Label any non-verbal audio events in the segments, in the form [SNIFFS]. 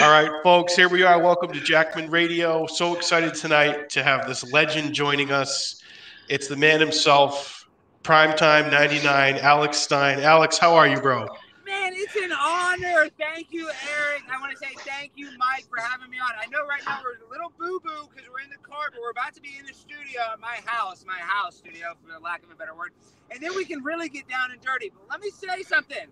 All right, folks, here we are. Welcome to Jackman Radio. So excited tonight to have this legend joining us. It's the man himself, Primetime 99, Alex Stein. Alex, how are you, bro? Man, it's an honor. Thank you, Eric. I want to say thank you, Mike, for having me on. I know right now we're a little boo boo because we're in the car, but we're about to be in the studio at my house, my house studio, for lack of a better word. And then we can really get down and dirty. But let me say something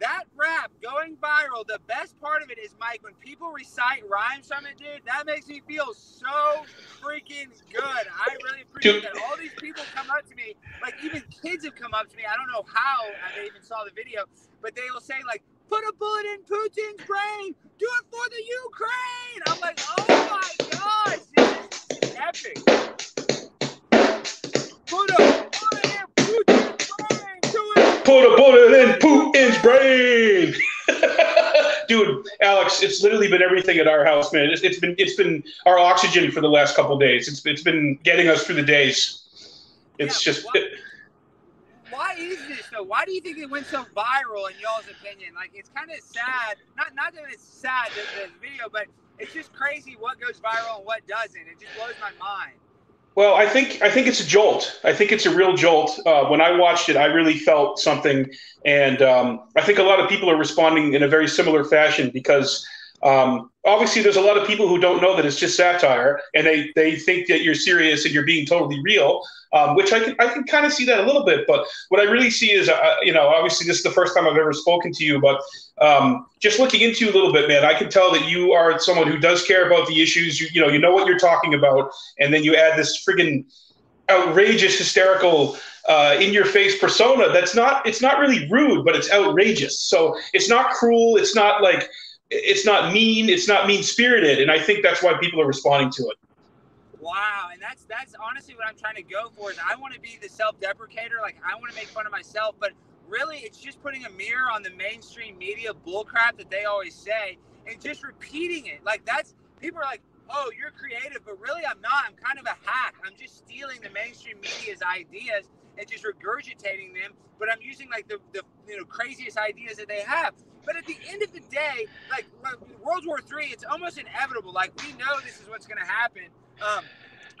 that rap going viral, the best part of it is, Mike, when people recite rhymes from it, dude, that makes me feel so freaking good. I really appreciate that. All these people come up to me, like even kids have come up to me. I don't know how uh, they even saw the video, but they will say like, "Put a bullet in Putin's brain. Do it for the Ukraine." I'm like, oh my gosh, this is epic. Put a Put a bullet in Putin's brain. [LAUGHS] Dude, Alex, it's literally been everything at our house, man. It's, it's been it's been our oxygen for the last couple days. It's it's been getting us through the days. It's Yeah, just why, why is this though? Why do you think it went so viral in y'all's opinion? Like it's kind of sad. Not not that it's sad the, the video, but it's just crazy what goes viral and what doesn't. It just blows my mind. Well, I think I think it's a jolt. I think it's a real jolt. Uh, when I watched it, I really felt something, and um, I think a lot of people are responding in a very similar fashion because um, obviously there's a lot of people who don't know that it's just satire, and they they think that you're serious and you're being totally real. Um, which I can I can kind of see that a little bit, but what I really see is, uh, you know, obviously this is the first time I've ever spoken to you, but um, just looking into you a little bit, man, I can tell that you are someone who does care about the issues. You, you know, you know what you're talking about, and then you add this friggin' outrageous, hysterical, uh, in-your-face persona. That's not. It's not really rude, but it's outrageous. So it's not cruel. It's not like. It's not mean. It's not mean-spirited, and I think that's why people are responding to it. Wow, and that's that's honestly what I'm trying to go for. Is I want to be the self-deprecator. Like I want to make fun of myself, but really, it's just putting a mirror on the mainstream media bullcrap that they always say, and just repeating it. Like that's people are like, "Oh, you're creative," but really, I'm not. I'm kind of a hack. I'm just stealing the mainstream media's ideas and just regurgitating them. But I'm using like the, the you know craziest ideas that they have. But at the end of the day, like World War Three, it's almost inevitable. Like we know this is what's going to happen. Um,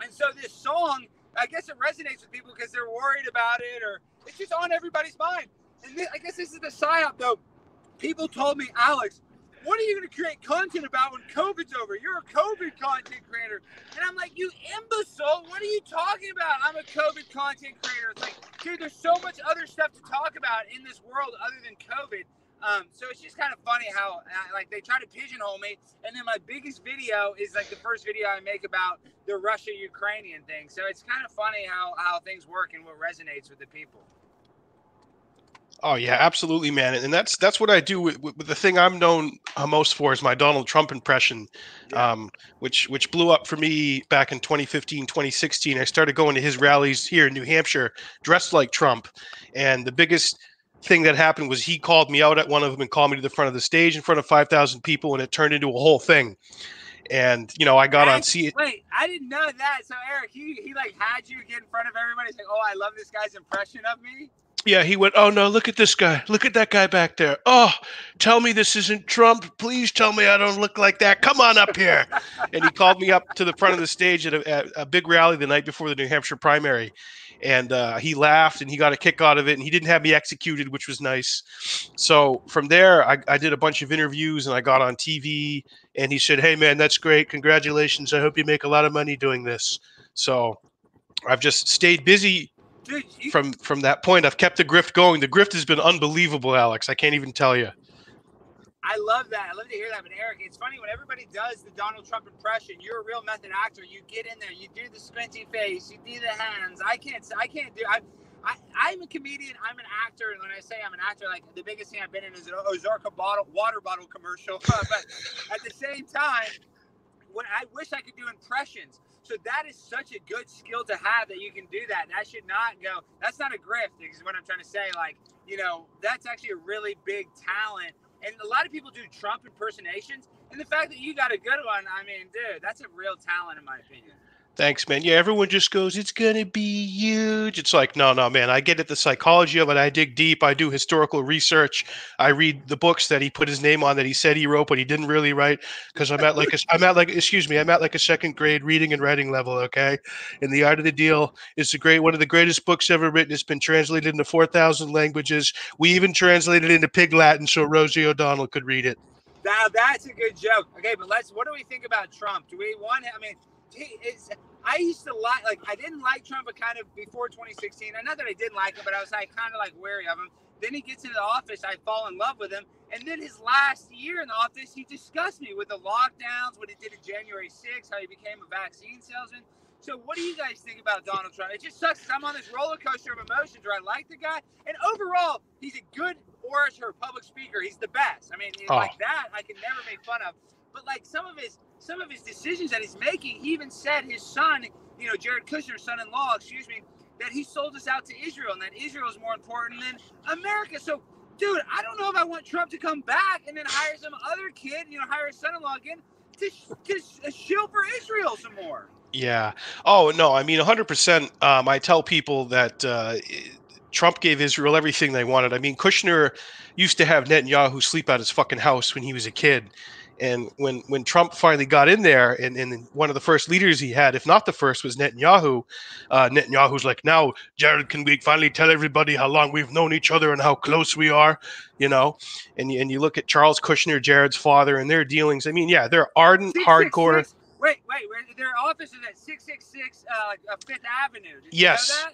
and so this song, I guess it resonates with people because they're worried about it, or it's just on everybody's mind. And thi- I guess this is the psyop, though. People told me, Alex, what are you going to create content about when COVID's over? You're a COVID content creator. And I'm like, you imbecile, what are you talking about? I'm a COVID content creator. It's like, dude, there's so much other stuff to talk about in this world other than COVID. Um, so it's just kind of funny how uh, like they try to pigeonhole me, and then my biggest video is like the first video I make about the Russia-Ukrainian thing. So it's kind of funny how how things work and what resonates with the people. Oh yeah, absolutely, man. And that's that's what I do with, with the thing I'm known uh, most for is my Donald Trump impression, Yeah. um, which which blew up for me back in 2015, 2016. I started going to his rallies here in New Hampshire, dressed like Trump, and the biggest thing that happened was he called me out at one of them and called me to the front of the stage in front of 5,000 people, and it turned into a whole thing. And you know, I got on Actually, see. Wait, I didn't know that. So Eric, he he like had you get in front of everybody. He's like, oh, I love this guy's impression of me. Yeah, he went, Oh no, look at this guy. Look at that guy back there. Oh, tell me this isn't Trump. Please tell me I don't look like that. Come on up here. and he called me up to the front of the stage at a, at a big rally the night before the New Hampshire primary. And uh, he laughed and he got a kick out of it. And he didn't have me executed, which was nice. So from there, I, I did a bunch of interviews and I got on TV. And he said, Hey, man, that's great. Congratulations. I hope you make a lot of money doing this. So I've just stayed busy Dude, you, from from that point i've kept the grift going the grift has been unbelievable alex i can't even tell you I love that. I love to hear that. But Eric, it's funny when everybody does the Donald Trump impression. You're a real method actor. You get in there. You do the squinty face. You do the hands. I can't. I can't do. I, I, I'm a comedian. I'm an actor. And when I say I'm an actor, like the biggest thing I've been in is an Ozarka bottle water bottle commercial. [LAUGHS] but at the same time, what I wish I could do impressions. So that is such a good skill to have that you can do that. That should not go. That's not a grift. Is what I'm trying to say. Like you know, that's actually a really big talent. And a lot of people do Trump impersonations. And the fact that you got a good one, I mean, dude, that's a real talent in my opinion. Thanks, man. Yeah, everyone just goes, it's going to be huge. It's like, no, no, man. I get it, the psychology of it. I dig deep. I do historical research. I read the books that he put his name on that he said he wrote, but he didn't really write because I'm at like, a, I'm at like, excuse me, I'm at like a second grade reading and writing level. Okay. And The Art of the Deal is a great, one of the greatest books ever written. It's been translated into 4,000 languages. We even translated it into Pig Latin so Rosie O'Donnell could read it. Now that's a good joke. Okay, but let's. What do we think about Trump? Do we want? him? I mean, he is. I used to like, like I didn't like Trump, but kind of before 2016. I know that I didn't like him, but I was like kind of like wary of him. Then he gets into the office, I fall in love with him, and then his last year in the office, he disgusts me with the lockdowns, what he did in January 6th, how he became a vaccine salesman. So, what do you guys think about Donald Trump? It just sucks. I'm on this roller coaster of emotions where I like the guy, and overall, he's a good orator, public speaker. He's the best. I mean, oh. like that, I can never make fun of. But like some of his some of his decisions that he's making, he even said his son, you know, Jared Kushner, son-in-law, excuse me, that he sold us out to Israel and that Israel is more important than America. So, dude, I don't know if I want Trump to come back and then hire some other kid, you know, hire his son-in-law again to, to shill for Israel some more. Yeah. Oh no, I mean, 100%. Um, I tell people that uh, Trump gave Israel everything they wanted. I mean, Kushner used to have Netanyahu sleep at his fucking house when he was a kid. And when when Trump finally got in there, and, and one of the first leaders he had, if not the first, was Netanyahu. Uh, Netanyahu's like, now, Jared, can we finally tell everybody how long we've known each other and how close we are? You know, and and you look at Charles Kushner, Jared's father, and their dealings. I mean, yeah, they're ardent, six, hardcore. Six, six. Wait, wait, their office is at six six six uh, Fifth Avenue. Did yes,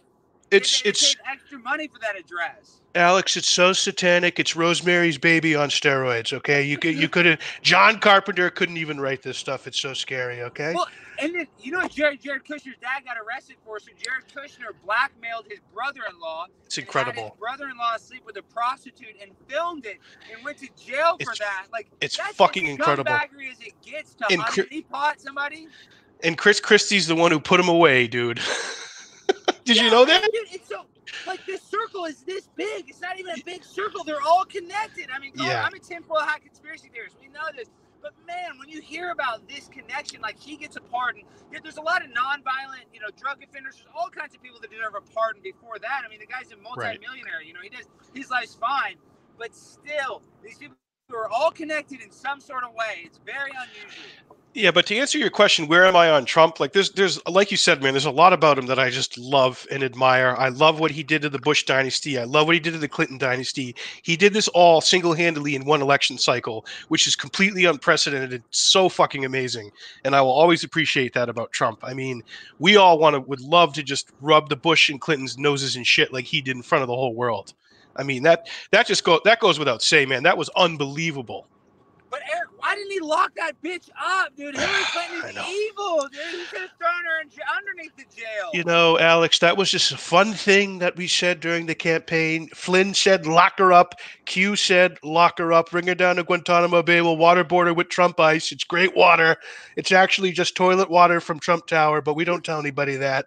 it's it's extra money for that address. Alex, it's so satanic. It's Rosemary's Baby on steroids. Okay, you could you couldn't. John Carpenter couldn't even write this stuff. It's so scary. Okay. Well, and then you know Jared Jared Kushner's dad got arrested for. So Jared Kushner blackmailed his brother-in-law. It's incredible. brother-in-law sleep with a prostitute and filmed it and went to jail for it's, that. Like it's fucking incredible. As it gets to honey pot somebody. And Chris Christie's the one who put him away, dude. [LAUGHS] [LAUGHS] Did yeah, you know that? Dude, it's so like this circle is this big. It's not even a big circle. They're all connected. I mean, yeah. I'm a tinfoil hat conspiracy theorist. We know this. But man, when you hear about this connection, like he gets a pardon, yeah, there's a lot of nonviolent, you know, drug offenders. There's all kinds of people that deserve a pardon before that. I mean, the guy's a multimillionaire. Right. You know, he does his life's fine, but still, these people are all connected in some sort of way. It's very unusual. Yeah, but to answer your question, where am I on Trump? Like there's there's like you said, man, there's a lot about him that I just love and admire. I love what he did to the Bush dynasty. I love what he did to the Clinton dynasty. He did this all single-handedly in one election cycle, which is completely unprecedented. It's so fucking amazing. And I will always appreciate that about Trump. I mean, we all want to would love to just rub the Bush and Clinton's noses and shit like he did in front of the whole world. I mean, that that just go that goes without saying, man. That was unbelievable. But Eric, why didn't he lock that bitch up, dude? Hillary [SIGHS] Clinton is evil, dude. He could have thrown her in, underneath the jail. You know, Alex, that was just a fun thing that we said during the campaign. Flynn said, "Lock her up." Q said, "Lock her up. Bring her down to Guantanamo Bay. We'll waterboard her with Trump ice. It's great water. It's actually just toilet water from Trump Tower, but we don't tell anybody that."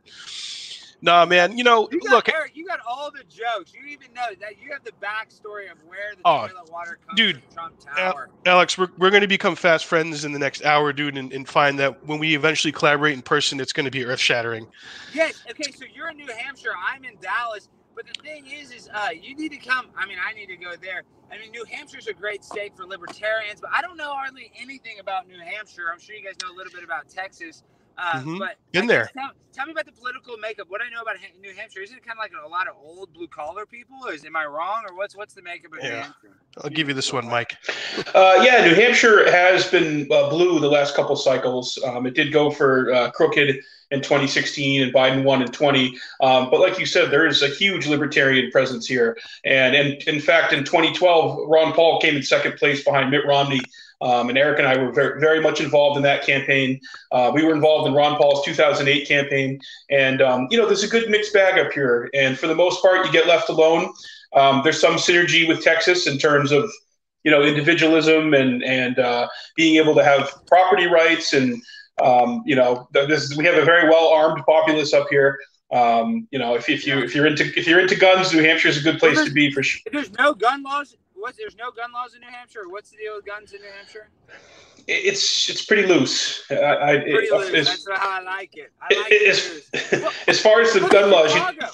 Nah, man. You know, you got, look, Eric, you got all the jokes. You even know that you have the backstory of where the oh, toilet water comes dude, from Trump Tower. Alex, we're, we're going to become fast friends in the next hour, dude, and, and find that when we eventually collaborate in person, it's going to be earth shattering. Yes. Okay. So you're in New Hampshire. I'm in Dallas. But the thing is, is uh, you need to come. I mean, I need to go there. I mean, New Hampshire's a great state for libertarians, but I don't know hardly anything about New Hampshire. I'm sure you guys know a little bit about Texas. Uh, mm-hmm. But in there, tell, tell, me about the political makeup. What I know about New Hampshire is it kind of like a lot of old blue collar people? Is am I wrong, or what's what's the makeup of yeah. New Hampshire? I'll give you this one, Mike. Uh, yeah, New Hampshire has been uh, blue the last couple cycles. Um, it did go for uh, crooked in 2016 and Biden won in 20. Um, but like you said, there is a huge libertarian presence here. And, and in fact, in 2012, Ron Paul came in second place behind Mitt Romney um, and Eric and I were very, very much involved in that campaign. Uh, we were involved in Ron Paul's 2008 campaign. And, um, you know, there's a good mixed bag up here. And for the most part, you get left alone. Um, there's some synergy with Texas in terms of, you know, individualism and, and uh, being able to have property rights. And, um, you know, this, we have a very well armed populace up here. Um, you know, if, if you if you're into if you're into guns, New Hampshire is a good place to be for sure. There's no gun laws what's there's no gun laws in New Hampshire? What's the deal with guns in New Hampshire? It's it's pretty loose. I, I, Pretty it- loose. That's how I like it. I like it- it. Well, [LAUGHS] as far as the gun laws, you, Chicago.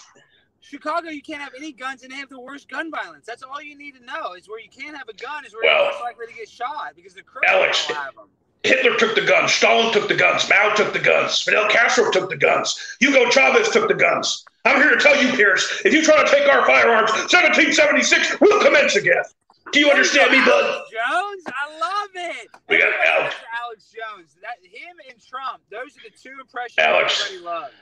Chicago, you can't have any guns, and they have the worst gun violence. That's all you need to know. Is where you can't have a gun is where Well, you're most likely to get shot because the criminals Alex, all have them. Hitler took the guns, Stalin took the guns, Mao took the guns, Fidel Castro took the guns, Hugo Chavez took the guns. I'm here to tell you, Piers, if you try to take our firearms, 1776 will commence again. Do you understand me, bud? Jones, I love it. We got Alex. Alex Jones. That him and Trump. Those are the two impressions Alex. everybody loves.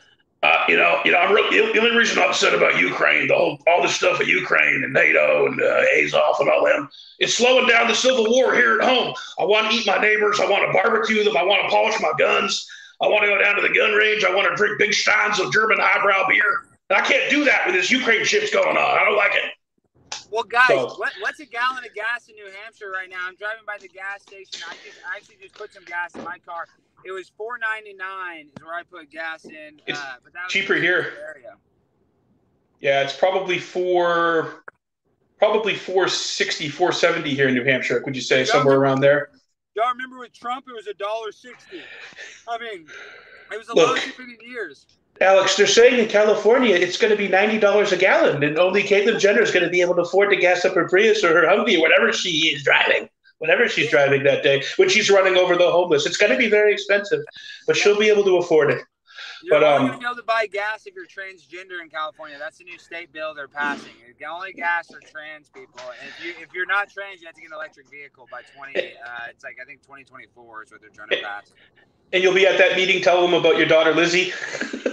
Uh, you know, you know, I'm real, the only reason I'm upset about Ukraine, the whole, all this stuff with Ukraine and NATO and uh, Azov and all them, it's slowing down the civil war here at home. I want to eat my neighbors. I want to barbecue them. I want to polish my guns. I want to go down to the gun range. I want to drink big steins of German highbrow beer. And I can't do that with this Ukraine shit's going on. I don't like it. Well, guys, So- what, what's a gallon of gas in New Hampshire right now? I'm driving by the gas station. I just I actually just put some gas in my car. It was four ninety nine is where I put gas in. It's uh, but that was cheaper here. Area. Yeah, it's probably four, probably 460, 470 here in New Hampshire. Would you say somewhere around there? Y'all remember with Trump, it was a dollar sixty. I mean, it was the Look. lowest in years. Alex, they're saying in California it's going to be ninety dollars a gallon, and only Caitlyn Jenner is going to be able to afford to gas up her Prius or her Humvee or whatever she is driving, whatever she's driving that day when she's running over the homeless. It's going to be very expensive, but she'll be able to afford it. You're But, only um, be able to buy gas if you're transgender in California. That's the new state bill they're passing. You can only gas for trans people. And if you if you're not trans, you have to get an electric vehicle by 20. Uh, it's like I think 2024 is what they're trying to pass. And you'll be at that meeting. Tell them about your daughter Lizzie. [LAUGHS]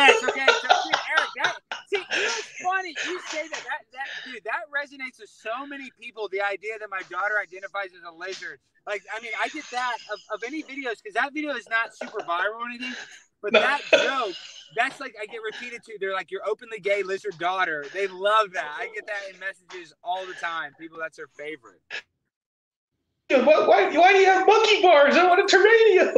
Yes, okay. So, dude, Eric, that see, you know, it's funny you say that. That that dude, that resonates with so many people. The idea that my daughter identifies as a lizard. Like, I mean, I get that of, of any videos because that video is not super viral or anything. But No. that joke, that's like I get repeated to. They're like your openly gay lizard daughter. They love that. I get that in messages all the time. People, that's their favorite. Why, why, why do you have monkey bars? I want a terrarium.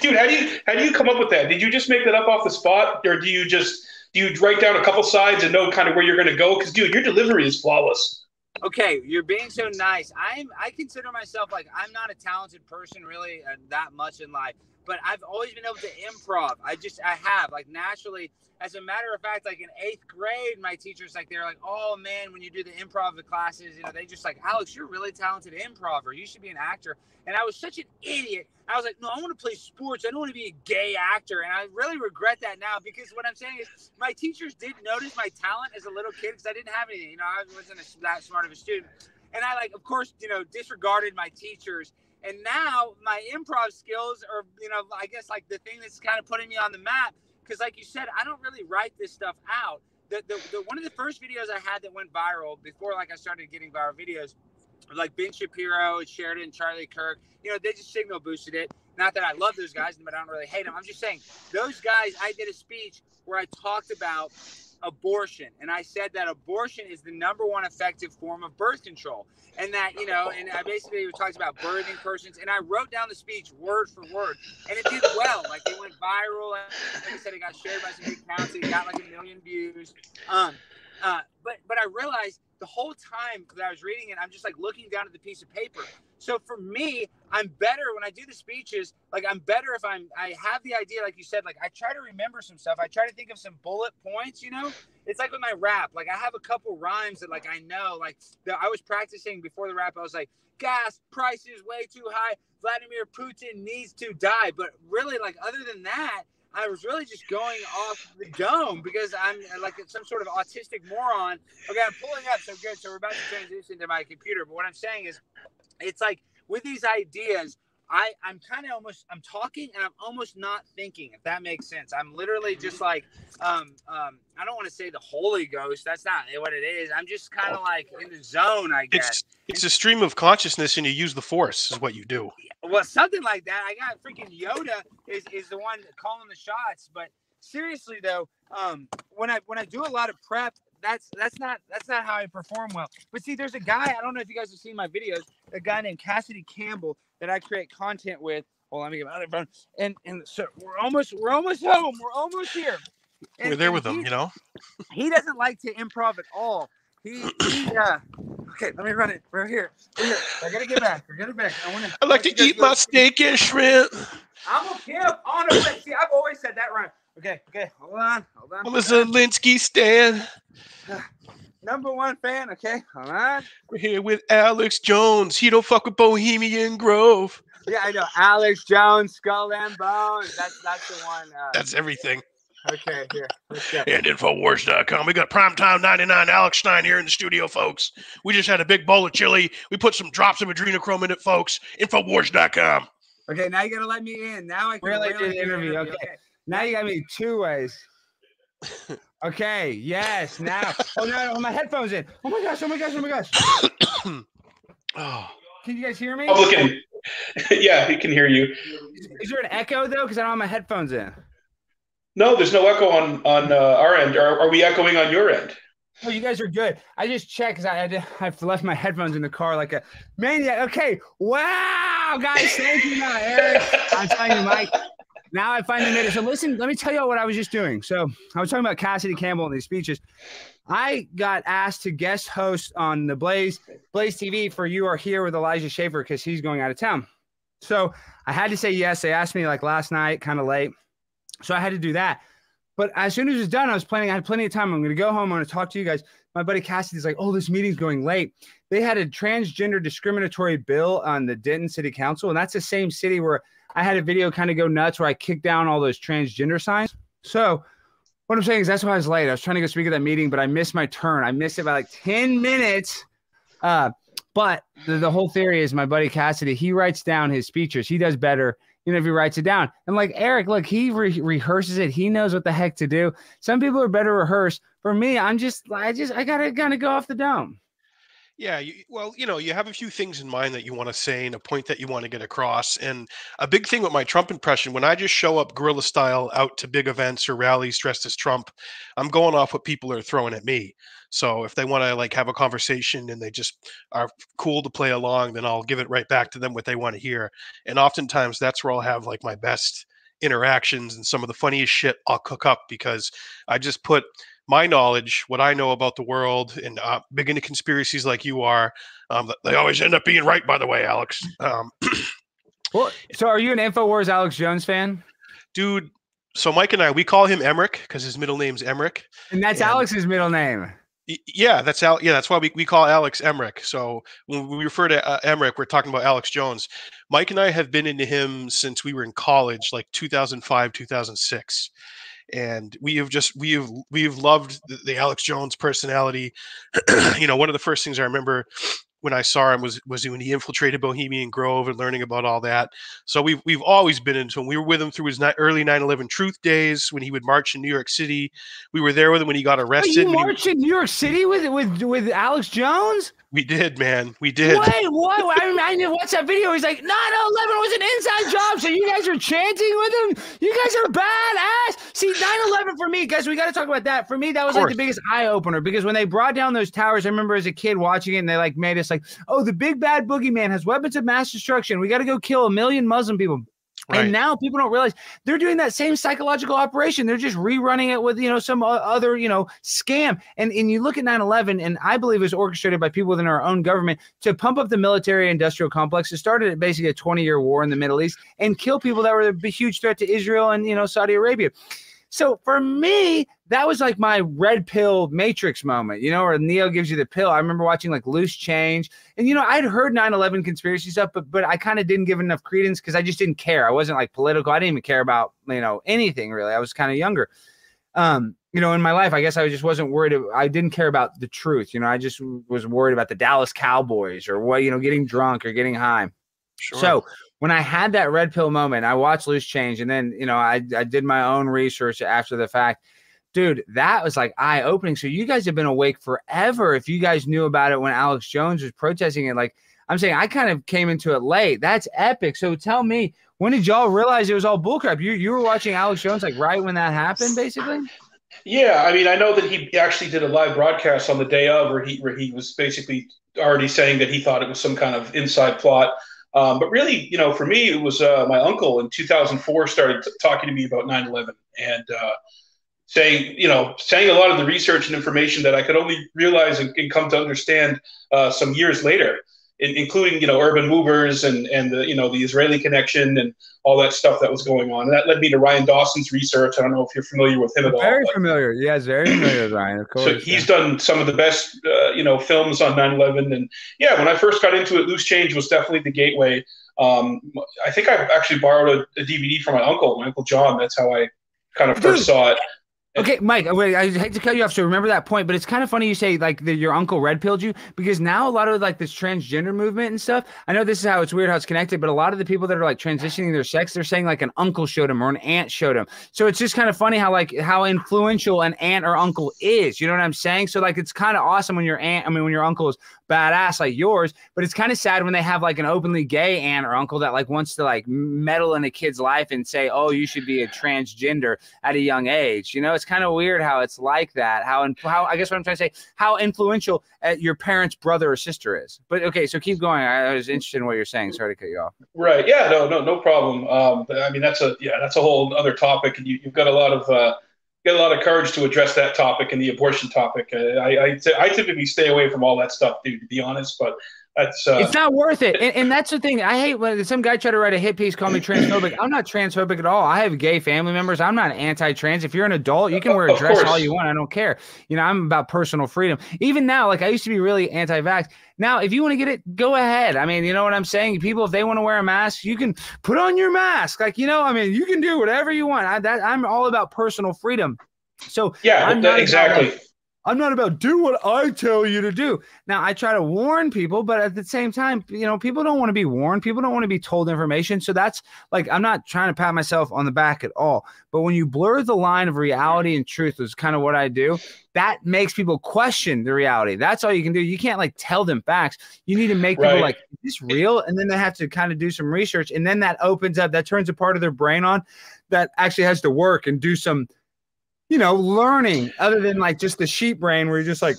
Dude, how do you how do you come up with that? Did you just make that up off the spot, or do you just do you write down a couple sides and know kind of where you're going to go? Because dude, your delivery is flawless. Okay, you're being so nice. I'm I consider myself like I'm not a talented person really uh, that much in life, but I've always been able to improv. I just I have like naturally. As a matter of fact, like in eighth grade, my teachers like they're like, "Oh man, when you do the improv the classes, you know, they just like Alex, you're a really talented improver. You should be an actor." And I was such an idiot. I was like, "No, I want to play sports. I don't want to be a gay actor." And I really regret that now because what I'm saying is, my teachers did notice my talent as a little kid because I didn't have anything. You know, I wasn't a, that smart of a student, and I like, of course, you know, disregarded my teachers. And now my improv skills are, you know, I guess like the thing that's kind of putting me on the map. Because, like you said, I don't really write this stuff out. The, the, the one of the first videos I had that went viral before, like I started getting viral videos, like Ben Shapiro, Sheridan, Charlie Kirk. You know, they just signal boosted it. Not that I love those guys, but I don't really hate them. I'm just saying those guys. I did a speech where I talked about abortion, and I said that abortion is the number one effective form of birth control, and that you know, and I basically talked about birthing persons, and I wrote down the speech word for word, and it did well. Like it went viral. Like I said, it got shared by some big accounts. It got like a million views. Um, uh, but but I realized the whole time that I was reading it, I'm just like looking down at the piece of paper. So for me, I'm better when I do the speeches. Like I'm better if I'm I have the idea, like you said. Like I try to remember some stuff. I try to think of some bullet points. You know, it's like with my rap. Like I have a couple rhymes that like I know. Like that I was practicing before the rap. I was like, gas prices way too high. Vladimir Putin needs to die. But really, like other than that. I was really just going off the dome because I'm like some sort of autistic moron. Okay, I'm pulling up so good. So we're about to transition to my computer. But what I'm saying is, it's like with these ideas, I I'm kind of almost I'm talking and I'm almost not thinking. If that makes sense, I'm literally just like um um I don't want to say the Holy Ghost. That's not what it is. I'm just kind of like in the zone, I guess. It's it's a stream of consciousness, and you use the force is what you do. well, something like that. I got freaking Yoda is, is the one calling the shots. But seriously though, um, when I when I do a lot of prep, that's that's not that's not how I perform well. But see, there's a guy I don't know if you guys have seen my videos. A guy named Cassidy Campbell that I create content with. Hold on, let me get my other phone. And and so we're almost we're almost home. We're almost here. And- We're there with he- you know. he doesn't like to improv at all. he, he [COUGHS] uh, okay, let me run it. We're here. We're here. I gotta get back. I gotta get back. I wanna. I like to eat my steak and shrimp. I'm a pimp on a way. See, I've always said that rhyme. Okay, okay, hold on, hold on. I'm a Zelensky stan. [SIGHS] Number one fan. Okay, hold on. We're here with Alex Jones. He don't fuck with Bohemian Grove. Yeah, I know. Alex Jones, Skull and Bones. That's that's the one. Uh, That's everything. okay. Here, let's go. And Infowars.com. We got Primetime 99 Alex Stein here in the studio, folks. We just had a big bowl of chili. We put some drops of adrenochrome in it, folks. Infowars.com. Okay, now you gotta let me in. Now I can Really really, do the interview, okay. Now you got me two ways. [LAUGHS] Okay, yes, now. Oh no, oh, my headphones in. Oh my gosh, oh my gosh, oh my gosh. [COUGHS] Oh, Can you guys hear me? Publican. [LAUGHS] yeah, he can hear you. Is, is there an echo though? Because I don't have my headphones in. No, there's no echo on on uh, our end. Are, are we echoing on your end? Oh, you guys are good. I just checked because I, I did- [LAUGHS] I've left my headphones in the car like a maniac. Okay, wow, guys, thank you, now, Eric. I'm telling you, Mike. Now I finally made it. So listen, let me tell you what I was just doing. So I was talking about Cassidy Campbell and these speeches. I got asked to guest host on the Blaze Blaze TV for You Are Here with Elijah Schaffer because he's going out of town. So I had to say yes. They asked me like last night, kind of late. So I had to do that. But as soon as it was done, I was planning, I had plenty of time. I'm going to go home. I'm going to talk to you guys. My buddy Cassidy's like, oh, this meeting's going late. They had a transgender discriminatory bill on the Denton City Council. And that's the same city where I had a video kind of go nuts where I kicked down all those transgender signs. So what I'm saying is that's why I was late. I was trying to go speak at that meeting, but I missed my turn. I missed it by like 10 minutes. Uh, but the, the whole theory is my buddy Cassidy, he writes down his speeches. He does better, you know, if he writes it down. And like Eric, look, he re- rehearses it. He knows what the heck to do. Some people are better rehearsed. For me, I'm just, I just, I gotta kind of go off the dome. Yeah, you, well, you know, you have a few things in mind that you want to say and a point that you want to get across. And a big thing with my Trump impression, when I just show up guerrilla style out to big events or rallies dressed as Trump, I'm going off what people are throwing at me. So if they want to like have a conversation and they just are cool to play along, then I'll give it right back to them what they want to hear. And oftentimes that's where I'll have like my best interactions and some of the funniest shit I'll cook up because I just put my knowledge, what I know about the world, and uh, big into conspiracies like you are. Um, they always end up being right, by the way, Alex. Um, [CLEARS THROAT] Well, so are you an Infowars Alex Jones fan? dude, so Mike and I, we call him Emric because his middle name's Emric. And that's And- Alex's middle name. Yeah, that's Al. Yeah, that's why we, we call Alex Emric. So when we refer to uh, Emric, we're talking about Alex Jones. Mike and I have been into him since we were in college, like 2005, 2006. And we have just we have we have loved the, the Alex Jones personality. [CLEARS THROAT] you know, one of the first things I remember when I saw him was was when he infiltrated Bohemian Grove and learning about all that. So we've we've always been into him. We were with him through his ni- early 9/11 Truth days when he would march in New York City. We were there with him when he got arrested. you when he- marched in New York City with with with Alex Jones? we did, man. We did. Wait, what? I mean, I didn't watch that video. He's like, 9 11 was an inside job. So you guys are chanting with him? You guys are badass. See, 9 11 for me, guys, we got to talk about that. For me, that was like the biggest eye opener because when they brought down those towers, I remember as a kid watching it and they like made us like, oh, the big bad boogeyman has weapons of mass destruction. We got to go kill a million Muslim people. Right. And now people don't realize they're doing that same psychological operation. They're just rerunning it with, you know, some other, you know, scam. And and you look at 9/11, and I believe it was orchestrated by people within our own government to pump up the military industrial complex. It started at basically a 20-year war in the Middle East and kill people that were a huge threat to Israel and you know Saudi Arabia. So for me, that was like my red pill matrix moment, you know, where Neo gives you the pill. I remember watching like Loose Change. And you know, I'd heard 9-11 conspiracy stuff, but but I kind of didn't give enough credence because I just didn't care. I wasn't like political. I didn't even care about, you know, anything really. I was kind of younger. Um, you know, in my life, I guess I just wasn't worried. I didn't care about the truth. You know, I just was worried about the Dallas Cowboys or what, you know, getting drunk or getting high. Sure. So when I had that red pill moment, I watched Loose Change, and then you know I I did my own research after the fact. Dude, that was like eye opening. So you guys have been awake forever. If you guys knew about it when Alex Jones was protesting it, like I'm saying, I kind of came into it late. That's epic. So tell me, when did y'all realize it was all bullcrap? You you were watching Alex Jones like right when that happened, basically. Yeah, I mean, I know that he actually did a live broadcast on the day of, where he where he was basically already saying that he thought it was some kind of inside plot. Um, but really, you know, for me, it was uh, my uncle in 2004 started t- talking to me about 9/11, and uh, saying, you know, saying a lot of the research and information that I could only realize and, and come to understand uh, some years later, including, you know, urban movers and, and the, you know, the Israeli connection and all that stuff that was going on. And that led me to Ryan Dawson's research. I don't know if you're familiar with him at very all. Very familiar. yeah, very familiar with Ryan, of course. So he's yeah. done some of the best, uh, you know, films on 9-11. And yeah, when I first got into it, Loose Change was definitely the gateway. Um, I think I actually borrowed a, a, DVD from my uncle, my uncle John. That's how I kind of first Dude, saw it. Okay, Mike. I hate to cut you off. So remember that point, but it's kind of funny you say like that your uncle red pilled you because now a lot of like this transgender movement and stuff. I know this is how it's weird how it's connected, but a lot of the people that are like transitioning their sex, they're saying like an uncle showed them or an aunt showed them. So it's just kind of funny how like how influential an aunt or uncle is. You know what I'm saying? So like it's kind of awesome when your aunt, I mean when your uncle is badass like yours, but it's kind of sad when they have like an openly gay aunt or uncle that like wants to like meddle in a kid's life and say, oh, you should be a transgender at a young age. You know, it's kind of weird how it's like that. How and how I guess what I'm trying to say, how influential uh, your parents' brother or sister is. But okay, so keep going. I, I, was interested in what you're saying. Sorry to cut you off. Right. Yeah. No. No. No problem. Um, I mean, that's a yeah, that's a whole other topic, and you, have got a lot of. Uh, get a lot of courage to address that topic and the abortion topic. Uh, I typically stay away from all that stuff, dude, to be honest. But that's uh, it's not worth it. And, and, that's the thing. I hate when some guy try to write a hit piece, call me transphobic. I'm not transphobic at all. I have gay family members. I'm not anti-trans. If you're an adult, you can wear a dress all you want. I don't care. You know, I'm about personal freedom. Even now, like I used to be really anti-vax. Now, if you want to get it, go ahead. I mean, you know what I'm saying? People, if they want to wear a mask, you can put on your mask. Like, you know, I mean, you can do whatever you want. I, that, I'm all about personal freedom. So yeah, exactly. About, I'm not about do what I tell you to do. Now I try to warn people, but at the same time, you know, people don't want to be warned. People don't want to be told information. So that's like I'm not trying to pat myself on the back at all. But when you blur the line of reality and truth, is kind of what I do. That makes people question the reality. That's all you can do. You can't like tell them facts. You need to make right. people like, is this real? And then they have to kind of do some research. And then that opens up, that turns a part of their brain on that actually has to work and do some you know, learning other than like just the sheep brain where you're just like,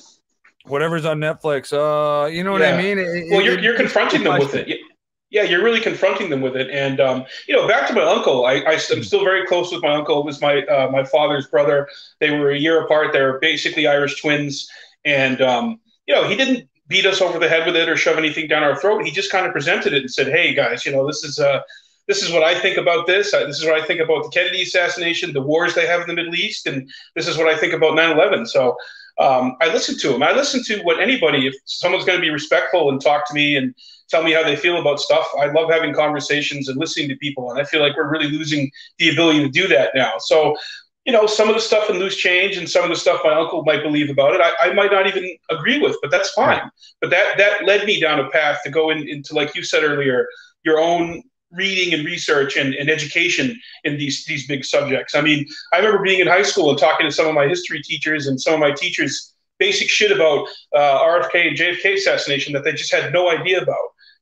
whatever's on Netflix. Uh, you know what yeah. I mean? It, well, you're, you're confronting them with it. Yeah, you're really confronting them with it. And um, you know, back to my uncle. I, I am still very close with my uncle. It was my uh, my father's brother. They were a year apart. They're basically Irish twins. And um, you know, he didn't beat us over the head with it or shove anything down our throat. He just kind of presented it and said, "Hey guys, you know, this is uh, this is what I think about this. This is what I think about the Kennedy assassination, the wars they have in the Middle East, and this is what I think about 9/11. So um, I listen to them. I listen to what anybody. If someone's going to be respectful and talk to me and tell me how they feel about stuff, I love having conversations and listening to people. And I feel like we're really losing the ability to do that now. So you know, some of the stuff in Loose Change and some of the stuff my uncle might believe about it, I, I might not even agree with, but that's fine. Right. But that that led me down a path to go in, into, like you said earlier, your own reading and research and, and education in these these big subjects. I mean, I remember being in high school and talking to some of my history teachers and some of my teachers basic shit about uh, RFK and JFK assassination that they just had no idea about.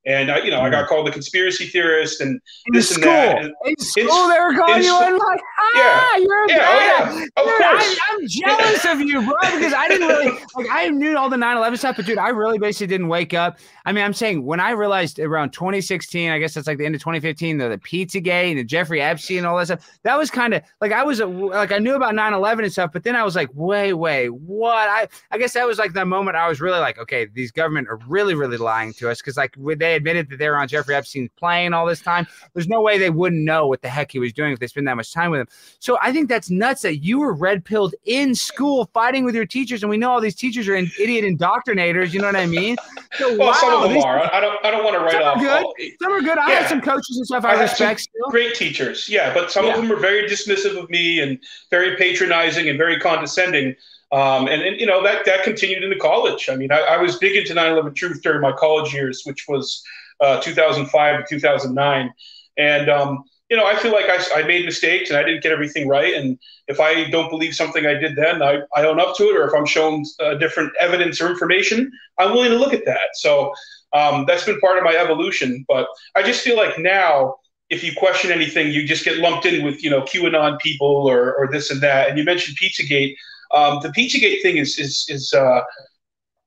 And I, you know, I got mm. called a conspiracy theorist and in this school. and that. And in school, they were calling you in like, ah, yeah. you're a yeah. Oh, yeah. Of dude, course. I, am jealous of you, bro, because I didn't really [LAUGHS] like. I knew all the 9/11 stuff, but dude, I really basically didn't wake up. I mean, I'm saying when I realized around 2016, I guess that's like the end of 2015, the, the Pizzagate and the Jeffrey Epstein and all that stuff. That was kind of like I was like I knew about 9/11 and stuff, but then I was like, wait, wait, what? I I guess that was like the moment I was really like, okay, these government are really, really lying to us because like they admitted that they were on Jeffrey Epstein's plane all this time. There's no way they wouldn't know what the heck he was doing if they spend that much time with him. So I think that's nuts that you were red pilled in school fighting with your teachers, and we know all these teachers are in, idiot indoctrinators. You know what I mean? So, well, wow, some of them these, are. I don't. I don't want to write some off. Are good. All, some are good. I yeah. have some coaches and stuff I, I respect. Still. Great teachers, yeah, but some yeah. of them are very dismissive of me and very patronizing and very condescending. Um, and, and, you know that that continued into college. I mean, I, I was big into 9/11 truth during my college years, which was uh, 2005 to 2009. And, um, you know, I feel like I, I made mistakes and I didn't get everything right. And if I don't believe something I did then, I, I own up to it. Or if I'm shown uh, different evidence or information, I'm willing to look at that. So um, that's been part of my evolution. But I just feel like now, if you question anything, you just get lumped in with, you know, QAnon people or, or this and that. And you mentioned Pizzagate. Um, the Pizzagate thing is, is, is uh,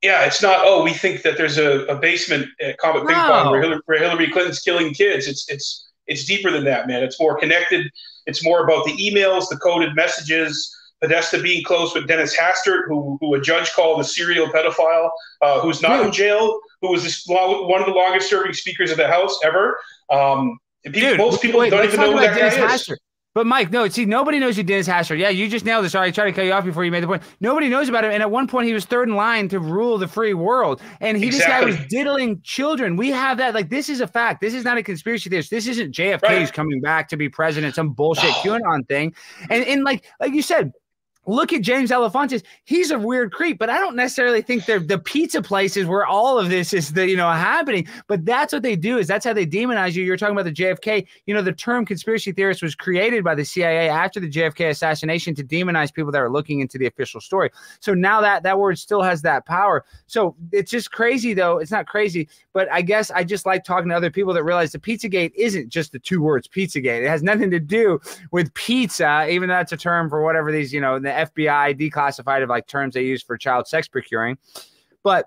yeah, it's not. Oh, we think that there's a, a basement at Comet Ping Pong where Hillary, where Hillary Clinton's killing kids. It's it's it's deeper than that, man. It's more connected. It's more about the emails, the coded messages, Podesta being close with Dennis Hastert, who, who a judge called a serial pedophile, uh, who's not in jail, who was this long, one of the longest serving speakers of the House ever. Um, people, Dude, most people wait, don't even know who about that guy Dennis is. Hastert. But Mike, no, see, nobody knows who Dennis Hastert. Yeah, you just nailed it. Sorry, I tried to cut you off before you made the point. Nobody knows about him. And at one point, he was third in line to rule the free world. And he, this guy was Exactly. diddling children. We have that. Like, this is a fact. This is not a conspiracy theorist. This isn't JFK's Right. coming back to be president, some bullshit No. QAnon thing. And and like like you said, look at James Alefantis. He's a weird creep, but I don't necessarily think they're the pizza places where all of this is the you know happening. But that's what they do. Is that's how they demonize you. You're talking about the JFK. You know, the term conspiracy theorist was created by the CIA after the JFK assassination to demonize people that are looking into the official story. So now that that word still has that power. So it's just crazy, though. It's not crazy, but I guess I just like talking to other people that realize the Pizzagate isn't just the two words Pizzagate. It has nothing to do with pizza, even though that's a term for whatever these, you know, the FBI declassified of like terms they use for child sex procuring. But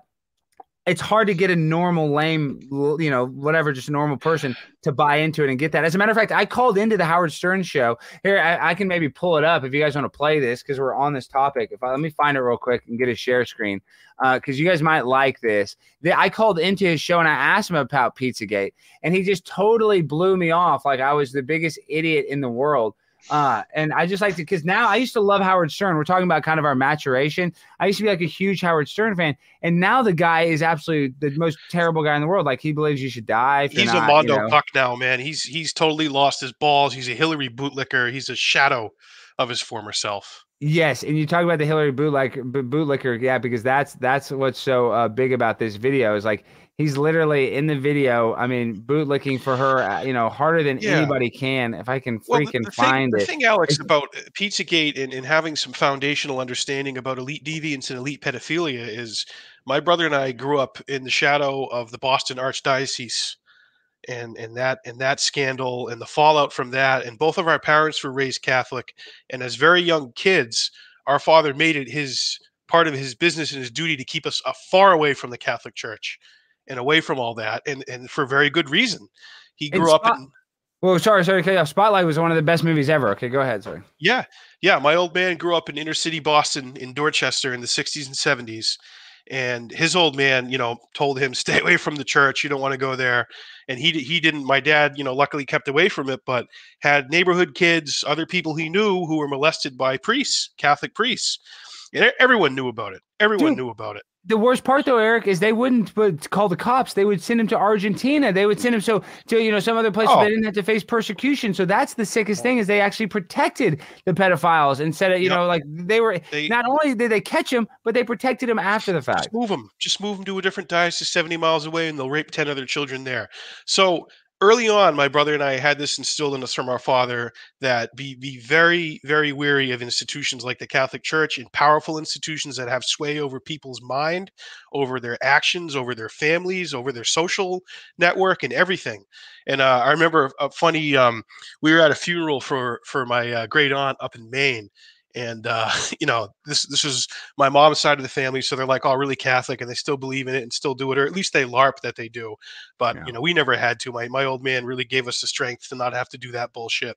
it's hard to get a normal lame, you know, whatever, just a normal person to buy into it and get that. As a matter of fact, I called into the Howard Stern show. Here, I, I can maybe pull it up if you guys want to play this because we're on this topic. If I let me find it real quick and get a share screen uh, because you guys might like this. The, I called into his show and I asked him about Pizzagate, and he just totally blew me off like I was the biggest idiot in the world. Uh, and I just like to because now I used to love Howard Stern. We're talking about kind of our maturation. I used to be like a huge Howard Stern fan, and now the guy is absolutely the most terrible guy in the world. Like he believes you should die. He's not, a Mondo you know. Puck now, man. He's he's totally lost his balls. He's a Hillary bootlicker. He's a shadow of his former self. Yes, and you talk about the Hillary bootleg b- bootlicker, yeah, because that's that's what's so uh, big about this video is like he's literally in the video. I mean, boot bootlicking for her, uh, you know, harder than Yeah. anybody can. If I can Well, the- freaking the thing, find the thing, Alex, about uh, Pizzagate and, and having some foundational understanding about elite deviance and elite pedophilia is my brother and I grew up in the shadow of the Boston Archdiocese and and that and that scandal and the fallout from that. And both of our parents were raised Catholic, and as very young kids, our father made it his part of his business and his duty to keep us uh, far away from the Catholic Church and away from all that, and and for very good reason. He grew up in well, sorry, sorry, cut. Spotlight was one of the best movies ever. Okay, go ahead. Sorry. Yeah, yeah. My old man grew up in inner city Boston in Dorchester in the 60s and 70s. And his old man, you know, told him, [LAUGHS] stay away from the church. You don't want to go there. And he, he didn't. My dad, you know, luckily kept away from it, but had neighborhood kids, other people he knew who were molested by priests, Catholic priests. And everyone knew about it. Everyone Dude. knew about it. The worst part, though, Eric, is they wouldn't put, call the cops. They would send him to Argentina. They would send him so to you know some other place where Oh. they didn't have to face persecution. So that's the sickest thing is they actually protected the pedophiles instead of you Yep. know like they were They not only did they catch him, but they protected him after the fact. just move them. Just move them to a different diocese 70 miles away and they'll rape 10 other children there. So early on, my brother and I had this instilled in us from our father that be be very, very weary of institutions like the Catholic Church and powerful institutions that have sway over people's mind, over their actions, over their families, over their social network and everything. And uh, I remember a funny, um, we were at a funeral for for my uh, great aunt up in Maine. And uh, [LAUGHS] you know, this this was my mom's side of the family, so they're like all really Catholic and they still believe in it and still do it, or at least they LARP that they do. But Yeah. you know, we never had to. My my old man really gave us the strength to not have to do that bullshit.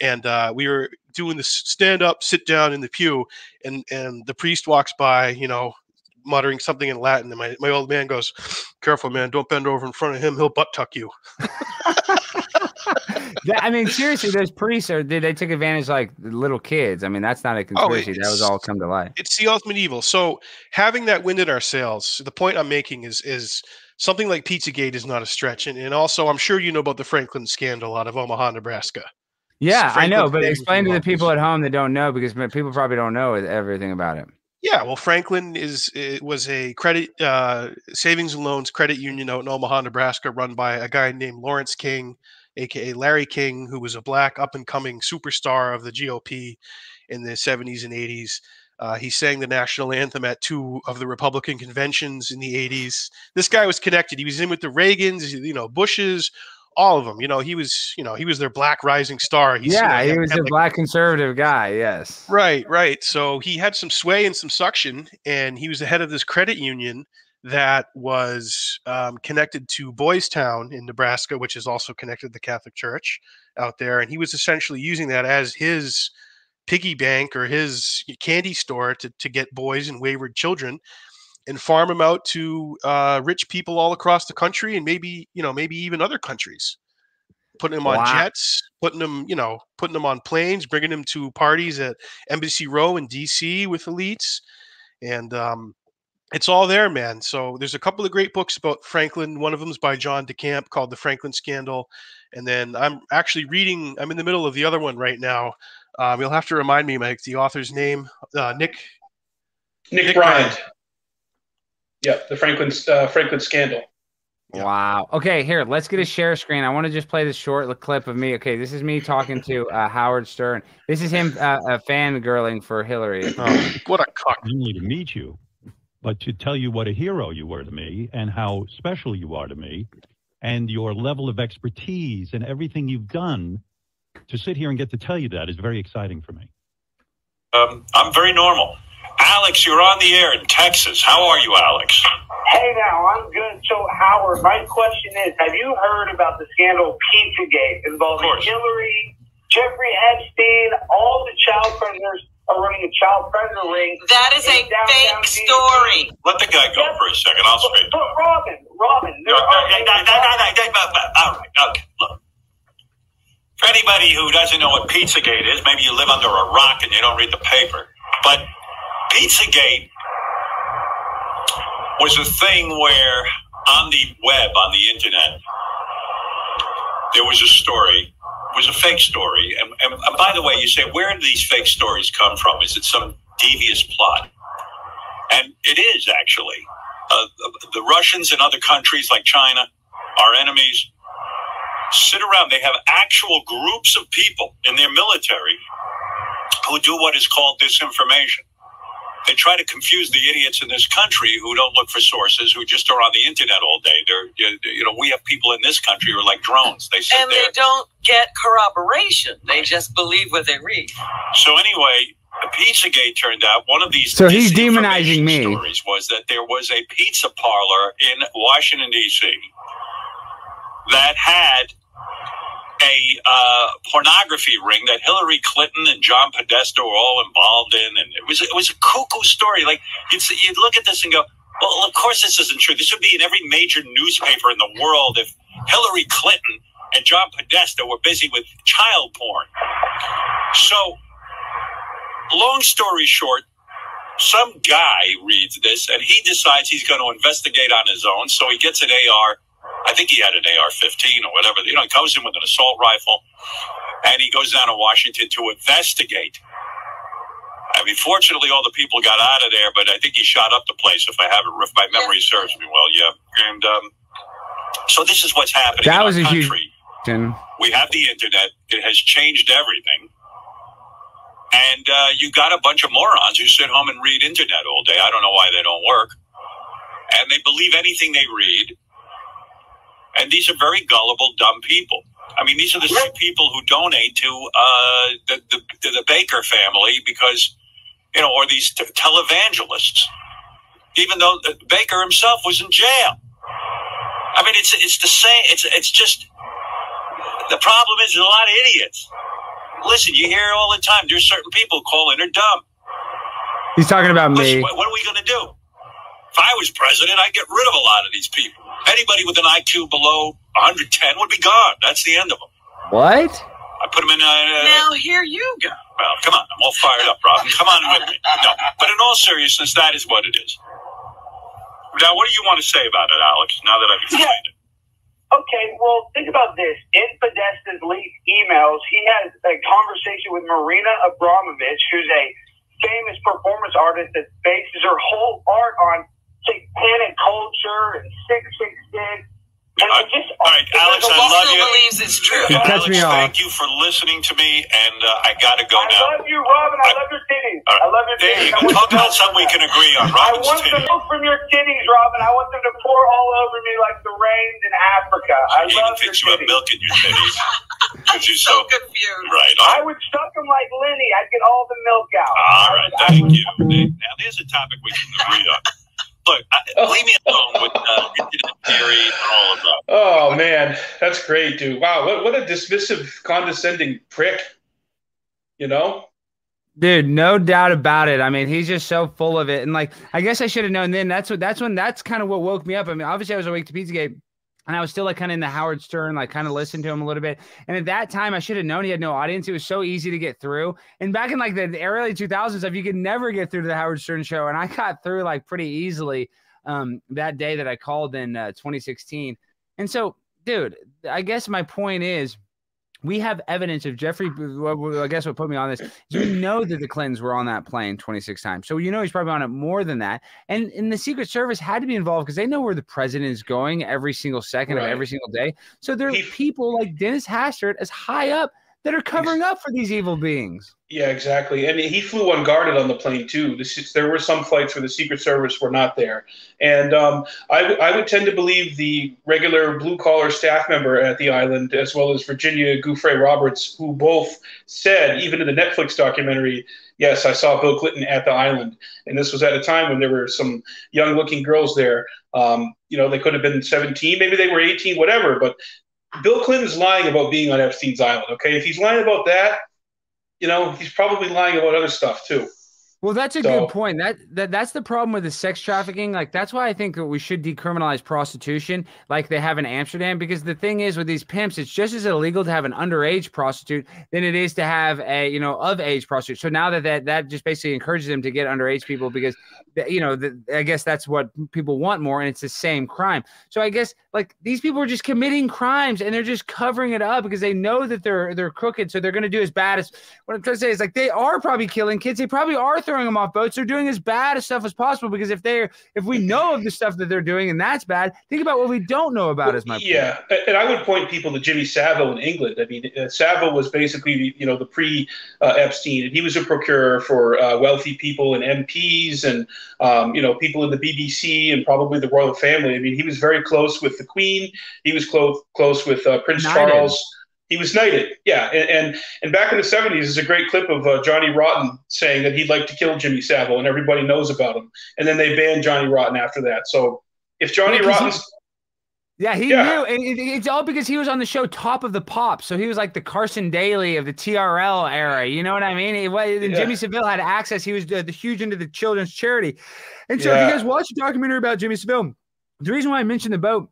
And uh, we were doing this stand up, sit down in the pew, and and the priest walks by, you know, muttering something in Latin, and my, my old man goes, "Careful, man, don't bend over in front of him; he'll butt tuck you." [LAUGHS] I mean, seriously, those priests are they, they took advantage like little kids. I mean, that's not a conspiracy. that was all come to light. it's the ultimate evil. So having that wind in our sails, the point I'm making is is something like Pizzagate is not a stretch. And, and also I'm sure you know about the Franklin scandal out of Omaha, Nebraska. Yeah, I know, but explain to the people at home that don't know because people probably don't know everything about it. Yeah, well, Franklin is it was a credit uh, savings and loans credit union out in Omaha, Nebraska, run by a guy named Lawrence King, aka Larry King, who was a black up and coming superstar of the GOP in the 70s and 80s. Uh, he sang the national anthem at two of the Republican conventions in the 80s. This guy was connected. He was in with the Reagans, you know, Bushes, all of them. You know, he was, you know, he was their black rising star. He's, you know, yeah, he was a like black conservative guy. Yes. Right, right. So he had some sway and some suction, and he was the head of this credit union that was um, connected to Boys Town in Nebraska, which is also connected to the Catholic Church out there. And he was essentially using that as his piggy bank or his candy store to, to get boys and wayward children and farm them out to uh, rich people all across the country and maybe you know maybe even other countries putting them on jets putting them you know putting them on planes bringing them to parties at embassy row in dc with elites and um, it's all there man so there's a couple of great books about franklin one of them is by john decamp called the franklin scandal and then i'm actually reading i'm in the middle of the other one right now um, you'll have to remind me mike the author's name uh, nick Nick, Nick Bryant. Bryant. Yeah, the Franklin uh, Franklin scandal. Yeah. Wow. Okay, here, let's get a share screen. I want to just play this short clip of me. Okay, this is me talking to uh, Howard Stern. This is him uh, uh, fangirling for Hillary. oh, what a cock not only to meet you, but to tell you what a hero you were to me and how special you are to me and your level of expertise and everything you've done to sit here and get to tell you that is very exciting for me. Um, I'm very normal. Alex, you're on the air in Texas. How are you, Alex? Hey now, I'm good. So Howard, my question is, have you heard about the scandal Pizzagate involving Of course. Hillary, Jeffrey Epstein, all the child predators are running a child predator ring? That is a fake DC? story. Let the guy go for a second. I'll But, but Robin, Robin, there No, are no, no, no, no, no, no, no, no, All right. Okay. Look. For anybody who doesn't know what Pizzagate is, maybe you live under a rock and you don't read the paper. But Pizzagate was a thing where on the web, on the internet, there was a story. Was a fake story. And, and, and by the way, you say, where do these fake stories come from? Is it some devious plot? And it is actually. Uh, the Russians and other countries like China, our enemies, sit around. They have actual groups of people in their military who do what is called disinformation. They try to confuse the idiots in this country who don't look for sources, who just are on the internet all day. They're, you you know, we have people in this country who are like drones. They sit And there. they don't get corroboration. They just believe what they read. So anyway, Pizzagate turned out one of these. So he's demonizing me. Stories was that there was a pizza parlor in Washington D.C. that had a uh, pornography ring that Hillary Clinton and John Podesta were all involved in, and it was it was a cuckoo story. Like you'd you'd look at this and go, "Well, of course this isn't true. This would be in every major newspaper in the world if Hillary Clinton and John Podesta were busy with child porn." So long story short, some guy reads this and he decides he's going to investigate on his own. So he gets an AR. I think he had an AR 15 or whatever. You know, he comes in with an assault rifle and he goes down to Washington to investigate. I mean, fortunately, all the people got out of there, but I think he shot up the place, if I have it, if my memory serves me well, yeah. And um, so this is what's happening That in was our a huge- country And we have the internet. It has changed everything. And uh, you got a bunch of morons who sit home and read internet all day. I don't know why they don't work. And they believe anything they read. And these are very gullible, dumb people. I mean, these are the same people who donate to uh, the, the, the Bakker family because, you know, or these t- televangelists, even though Bakker himself was in jail. I mean, it's it's the same. It's it's just the problem is there's a lot of idiots. Listen, you hear all the time. There's certain people call in are dumb. he's talking about Listen, me. what, what are we going to do? If I was president, I'd get rid of a lot of these people. Anybody with an IQ below 110 would be gone. That's the end of them. What? I put them in. Uh, Now here you go. well, come on, I'm all fired up, Robin. Come on with me. No, but in all seriousness, that is what it is. Now, what do you want to say about it, Alex? Now that I've explained it. Okay, well, think about this. In Podesta's leaked emails, he has a conversation with Marina Abramovich, who's a famous performance artist that bases her whole art on satanic culture and 666. And I, just, all right, Alex, a I lot- love Still you. believes it's true. He cuts Alex, me off. thank you for listening to me, and uh, I got to go I now. I love you, Robin. I I- love your titties. All right. I love your There titties. you go. Talk about something we can agree on. I Robin's want the titties. milk from your titties, Robin. I want them to pour all over me like the rains in Africa. I He love even your thinks you have titties. milk in your titties. [LAUGHS] Because you're So so confused. right. I would suck them like Lenny. I'd get all the milk out. all right. I would- I Thank would- you. Now, there's a topic we can agree on. Look, I, leave me alone with uh, internet theory and all of that. Oh man, that's great, dude. Wow, what what a dismissive, condescending prick. You know? Dude, no doubt about it. I mean, he's just so full of it. And like, I guess I should have known then. That's what that's when that's kind of what woke me up. I mean, obviously I was awake to Pizzagate and I was still like kind of in the Howard Stern, like kind of listened to him a little bit. And at that time, I should have known he had no audience. It was so easy to get through. And back in like the early 2000s, if you could never get through to the Howard Stern show, and I got through like pretty easily um, that day that I called in uh, 2016. And so, dude, I guess my point is we have evidence of Jeffrey. I guess what put me on this. You know that the Clintons were on that plane 26 times, so you know he's probably on it more than that. And and the Secret Service had to be involved because they know where the president is going every single second right. of every single day. So there are people like Dennis Hastert as high up that are covering up for these evil beings. Yeah, exactly. And he flew unguarded on the plane too. This, there were some flights where the Secret Service were not there, and um, I, w- I would tend to believe the regular blue collar staff member at the island, as well as Virginia Giuffre Roberts, who both said, even in the Netflix documentary, yes, I saw Bill Clinton at the island, and this was at a time when there were some young looking girls there. Um, you know, they could have been 17, maybe they were 18, whatever, but Bill Clinton's lying about being on Epstein's island. Okay, if he's lying about that, you know, he's probably lying about other stuff too. Well, that's a so, good point. That, that that's the problem with the sex trafficking. Like that's why I think that we should decriminalize prostitution, like they have in Amsterdam. Because the thing is, with these pimps, it's just as illegal to have an underage prostitute than it is to have a you know of age prostitute. So now that that that just basically encourages them to get underage people because you know the, I guess that's what people want more, and it's the same crime. So I guess like these people are just committing crimes and they're just covering it up because they know that they're they're crooked, so they're going to do as bad as what I'm trying to say is like they are probably killing kids. They probably are throwing them off boats. They're doing as bad as stuff as possible because if they're if we know of the stuff that they're doing and that's bad, think about what we don't know about. Well, as my yeah, point. and I would point people to Jimmy Savile in England. I mean, uh, Savile was basically you know the pre uh, Epstein, and he was a procurer for uh, wealthy people and MPs and um, you know people in the BBC and probably the royal family. I mean, he was very close with the Queen. He was close close with uh, Prince United. Charles. He was knighted, yeah. And and, and back in the '70s, there's a great clip of uh, Johnny Rotten saying that he'd like to kill Jimmy Savile, and everybody knows about him. And then they banned Johnny Rotten after that. So if Johnny yeah, Rotten's yeah, he yeah. knew. It, it's all because he was on the show Top of the Pop, So he was like the Carson Daly of the TRL era. You know what I mean? It, yeah. Jimmy Savile had access. He was the, the, huge into the children's charity. And so if you guys watch a documentary about Jimmy Savile, the reason why I mentioned the boat,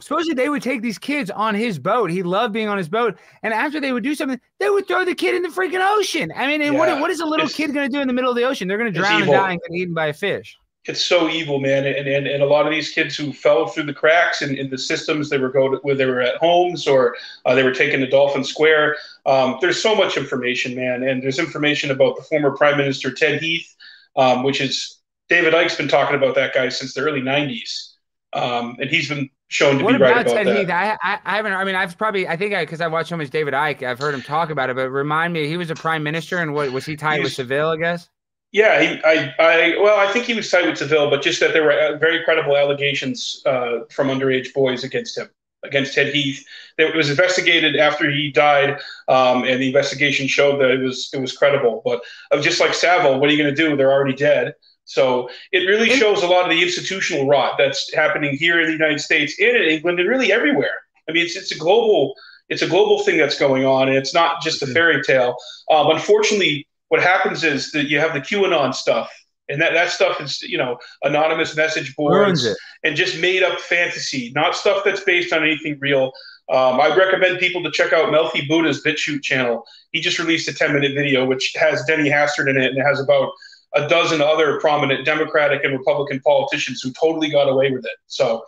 supposedly they would take these kids on his boat. He loved being on his boat. And after they would do something, they would throw the kid in the freaking ocean. I mean, and yeah. what, what is a little kid going to do in the middle of the ocean? They're going to drown and die and get eaten by a fish. It's so evil, man. And, and, and a lot of these kids who fell through the cracks in, in the systems, they were go to, where they were at homes or uh, they were taken to Dolphin Square. Um, there's so much information, man. And there's information about the former Prime Minister Ted Heath, um, which is David Icke's been talking about that guy since the early 90s um, and he's been shown to what be right about Ted that. Heath? I, I, I haven't. I mean, I've probably. I think I because I watched so much David Icke. I've heard him talk about it. But remind me, he was a prime minister, and what was he tied with Savile? I guess. Yeah, he, I, I, well, I think he was tied with Savile, but just that there were uh, very credible allegations uh, from underage boys against him, against Ted Heath. It was investigated after he died, um, and the investigation showed that it was it was credible. But uh, just like Savile, what are you going to do? They're already dead. So it really shows a lot of the institutional rot that's happening here in the United States and in England and really everywhere. I mean, it's, it's a global it's a global thing that's going on, and it's not just a mm-hmm. fairy tale. Um, unfortunately, what happens is that you have the QAnon stuff, and that, that stuff is you know anonymous message boards and just made up fantasy, not stuff that's based on anything real. Um, I recommend people to check out Melfi Buddha's BitChute channel. He just released a 10 minute video which has Denny Hastert in it and it has about a dozen other prominent Democratic and Republican politicians who totally got away with it. So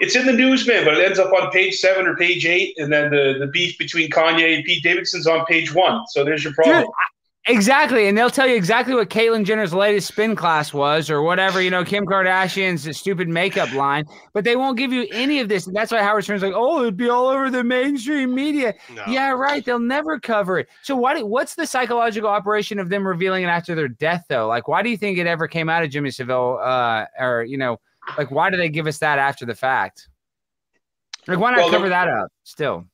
it's in the news, man, but it ends up on page seven or page eight, and then the, the beef between Kanye and Pete Davidson's on page one. So there's your problem. Dude, Exactly, and they'll tell you exactly what Caitlyn Jenner's latest spin class was, or whatever you know, Kim Kardashian's stupid makeup line. But they won't give you any of this, and that's why Howard Stern's like, "Oh, it'd be all over the mainstream media." No. Yeah, right. They'll never cover it. So, what? What's the psychological operation of them revealing it after their death, though? Like, why do you think it ever came out of Jimmy Savile, uh, or you know, like, why do they give us that after the fact? Like, why not well, cover that up still?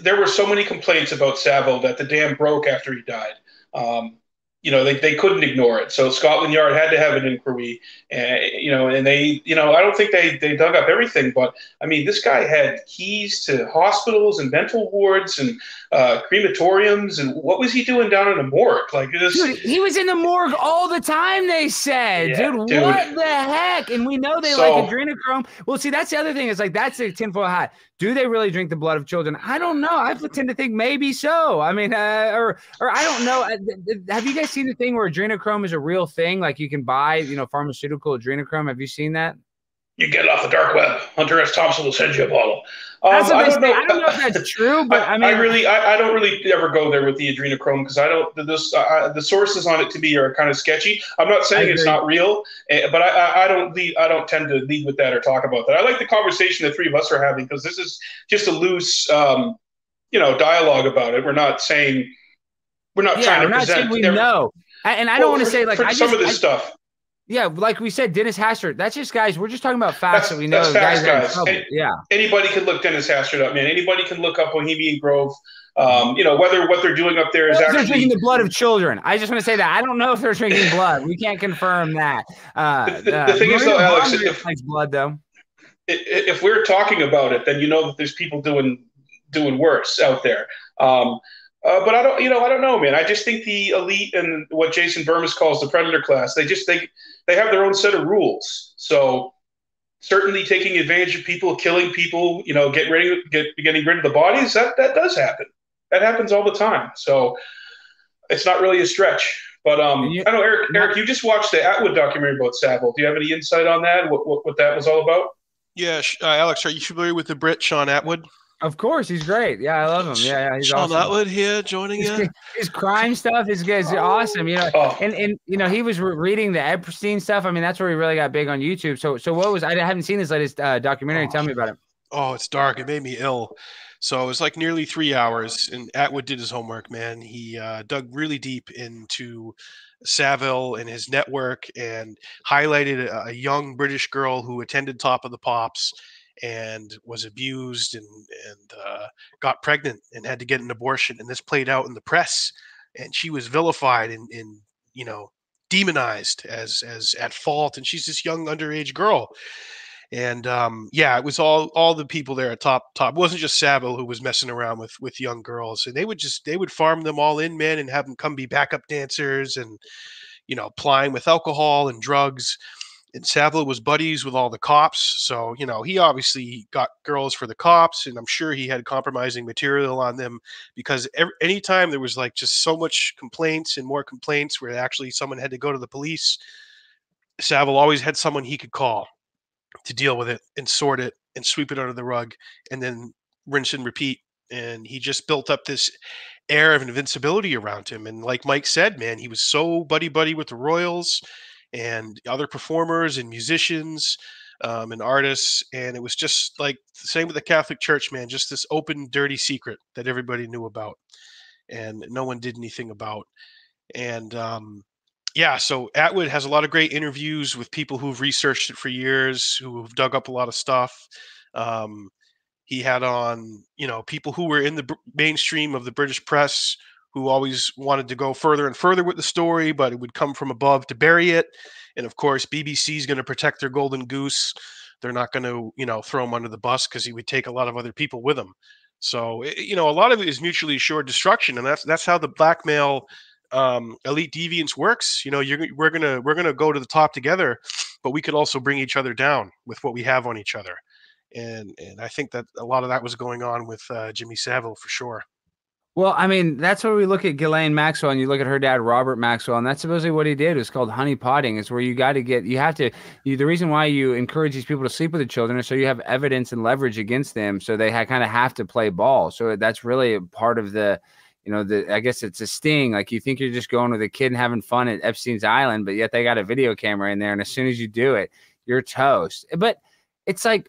There were so many complaints about Savile that the dam broke after he died. Um, you know, they, they couldn't ignore it. So Scotland Yard had to have an inquiry, and you know, and they, you know, I don't think they they dug up everything, but I mean, this guy had keys to hospitals and mental wards and uh, crematoriums, and what was he doing down in the morgue? Like this, Dude, he was in the morgue all the time. They said, Yeah, dude, dude. what the heck? And we know they So- like adrenochrome. Well, see, that's the other thing. Is like that's a tinfoil hat. Do they really drink the blood of children? I don't know. I tend to think maybe so. I mean, uh, or or I don't know. Uh, Have you guys seen the thing where adrenochrome is a real thing? Like you can buy, you know, pharmaceutical adrenochrome. Have you seen that? You get it off the dark web. Hunter S. Thompson will send you a bottle. Um, I don't know. I don't know if that's true, but [LAUGHS] I, I, mean, really, I, I don't really ever go there with the adrenochrome because I don't. This, uh, the sources on it to me are kind of sketchy. I'm not saying it's not real, eh, but I, I, I don't lead, I don't tend to lead with that or talk about that. I like the conversation the three of us are having because this is just a loose, um, you know, dialogue about it. We're not saying we're not yeah, trying we're to not present. saying we every- know. And I don't Well, want to say like for I some just, of this I- stuff. Yeah, like we said, Dennis Hastert. That's just guys. We're just talking about facts That's- that we know. that's facts, guys, guys. Hey, Yeah, Anybody can look Dennis Hastert up, man. Anybody can look up Bohemian Grove. Um, you know whether what they're doing up there is actually they're drinking the blood of children. I just want to say that I don't know if they're drinking blood. We can't confirm that. Uh, The- the- uh, the thing is, though, Alex, if- blood though. if we're talking about it, then you know that there's people doing doing worse out there. Um, uh, but I don't, you know, I don't know, man. I just think the elite and what Jason Bermas calls the predator class, they just they they have their own set of rules. So certainly taking advantage of people, killing people, you know, get ready, get getting rid of the bodies, that that does happen. That happens all the time. So it's not really a stretch. But um, And you- I know Eric. Eric, you just watched the Attwood documentary about Savile. Do you have any insight on that? What what, what that was all about? Yeah, uh, Alex, are you familiar with the Brit Shaun Attwood? Of course, he's great. Yeah, I love him. Yeah, yeah, he's Shaun awesome. Attwood here joining His, you. his crime stuff is is awesome. You know, Oh, and and you know he was re- reading the Epstein stuff. I mean, that's where he really got big on YouTube. So so what was I haven't seen his latest uh, documentary. Tell me about it. Oh, it's dark. It made me ill. So it was like nearly three hours, and Attwood did his homework. Man, he uh, dug really deep into Savile and his network, and highlighted a, a young British girl who attended Top of the Pops and was abused and and uh, got pregnant and had to get an abortion. And this played out in the press, and she was vilified and, and you know demonized as as at fault. And she's this young underage girl and um, yeah, it was all all the people there at top top. It wasn't just Savile who was messing around with with young girls, and they would just they would farm them all in, man, and have them come be backup dancers, and you know, plying with alcohol and drugs. And Savile was buddies with all the cops, so you know he obviously got girls for the cops, and I'm sure he had compromising material on them because every, anytime there was like just so much complaints and more complaints where actually someone had to go to the police, Savile always had someone he could call to deal with it and sort it and sweep it under the rug and then rinse and repeat. And he just built up this air of invincibility around him. And like Mike said, man, he was so buddy buddy with the Royals and other performers and musicians um, and artists. And it was just like the same with the Catholic Church, man, just this open, dirty secret that everybody knew about and no one did anything about. And um, yeah, so Attwood has a lot of great interviews with people who've researched it for years, who've dug up a lot of stuff. Um, he had on, you know, people who were in the mainstream of the British press who always wanted to go further and further with the story, but it would come from above to bury it. And of course, BBC is going to protect their golden goose. They're not going to, you know, throw him under the bus because he would take a lot of other people with him. So, i- you know, a lot of it is mutually assured destruction, and that's that's how the blackmail um, elite deviance works. You know, you're we're gonna we're gonna go to the top together, but we could also bring each other down with what we have on each other. And and I think that a lot of that was going on with uh, Jimmy Savile for sure. Well, I mean, that's where we look at Ghislaine Maxwell and you look at her dad, Robert Maxwell, and that's supposedly what he did. It's called honey potting. It's where you got to get, you have to, you, the reason why you encourage these people to sleep with the children is so you have evidence and leverage against them. So they ha- kind of have to play ball. So that's really part of the, you know, the, I guess it's a sting. Like you think you're just going with a kid and having fun at Epstein's Island, but yet they got a video camera in there. And as soon as you do it, you're toast. But it's like,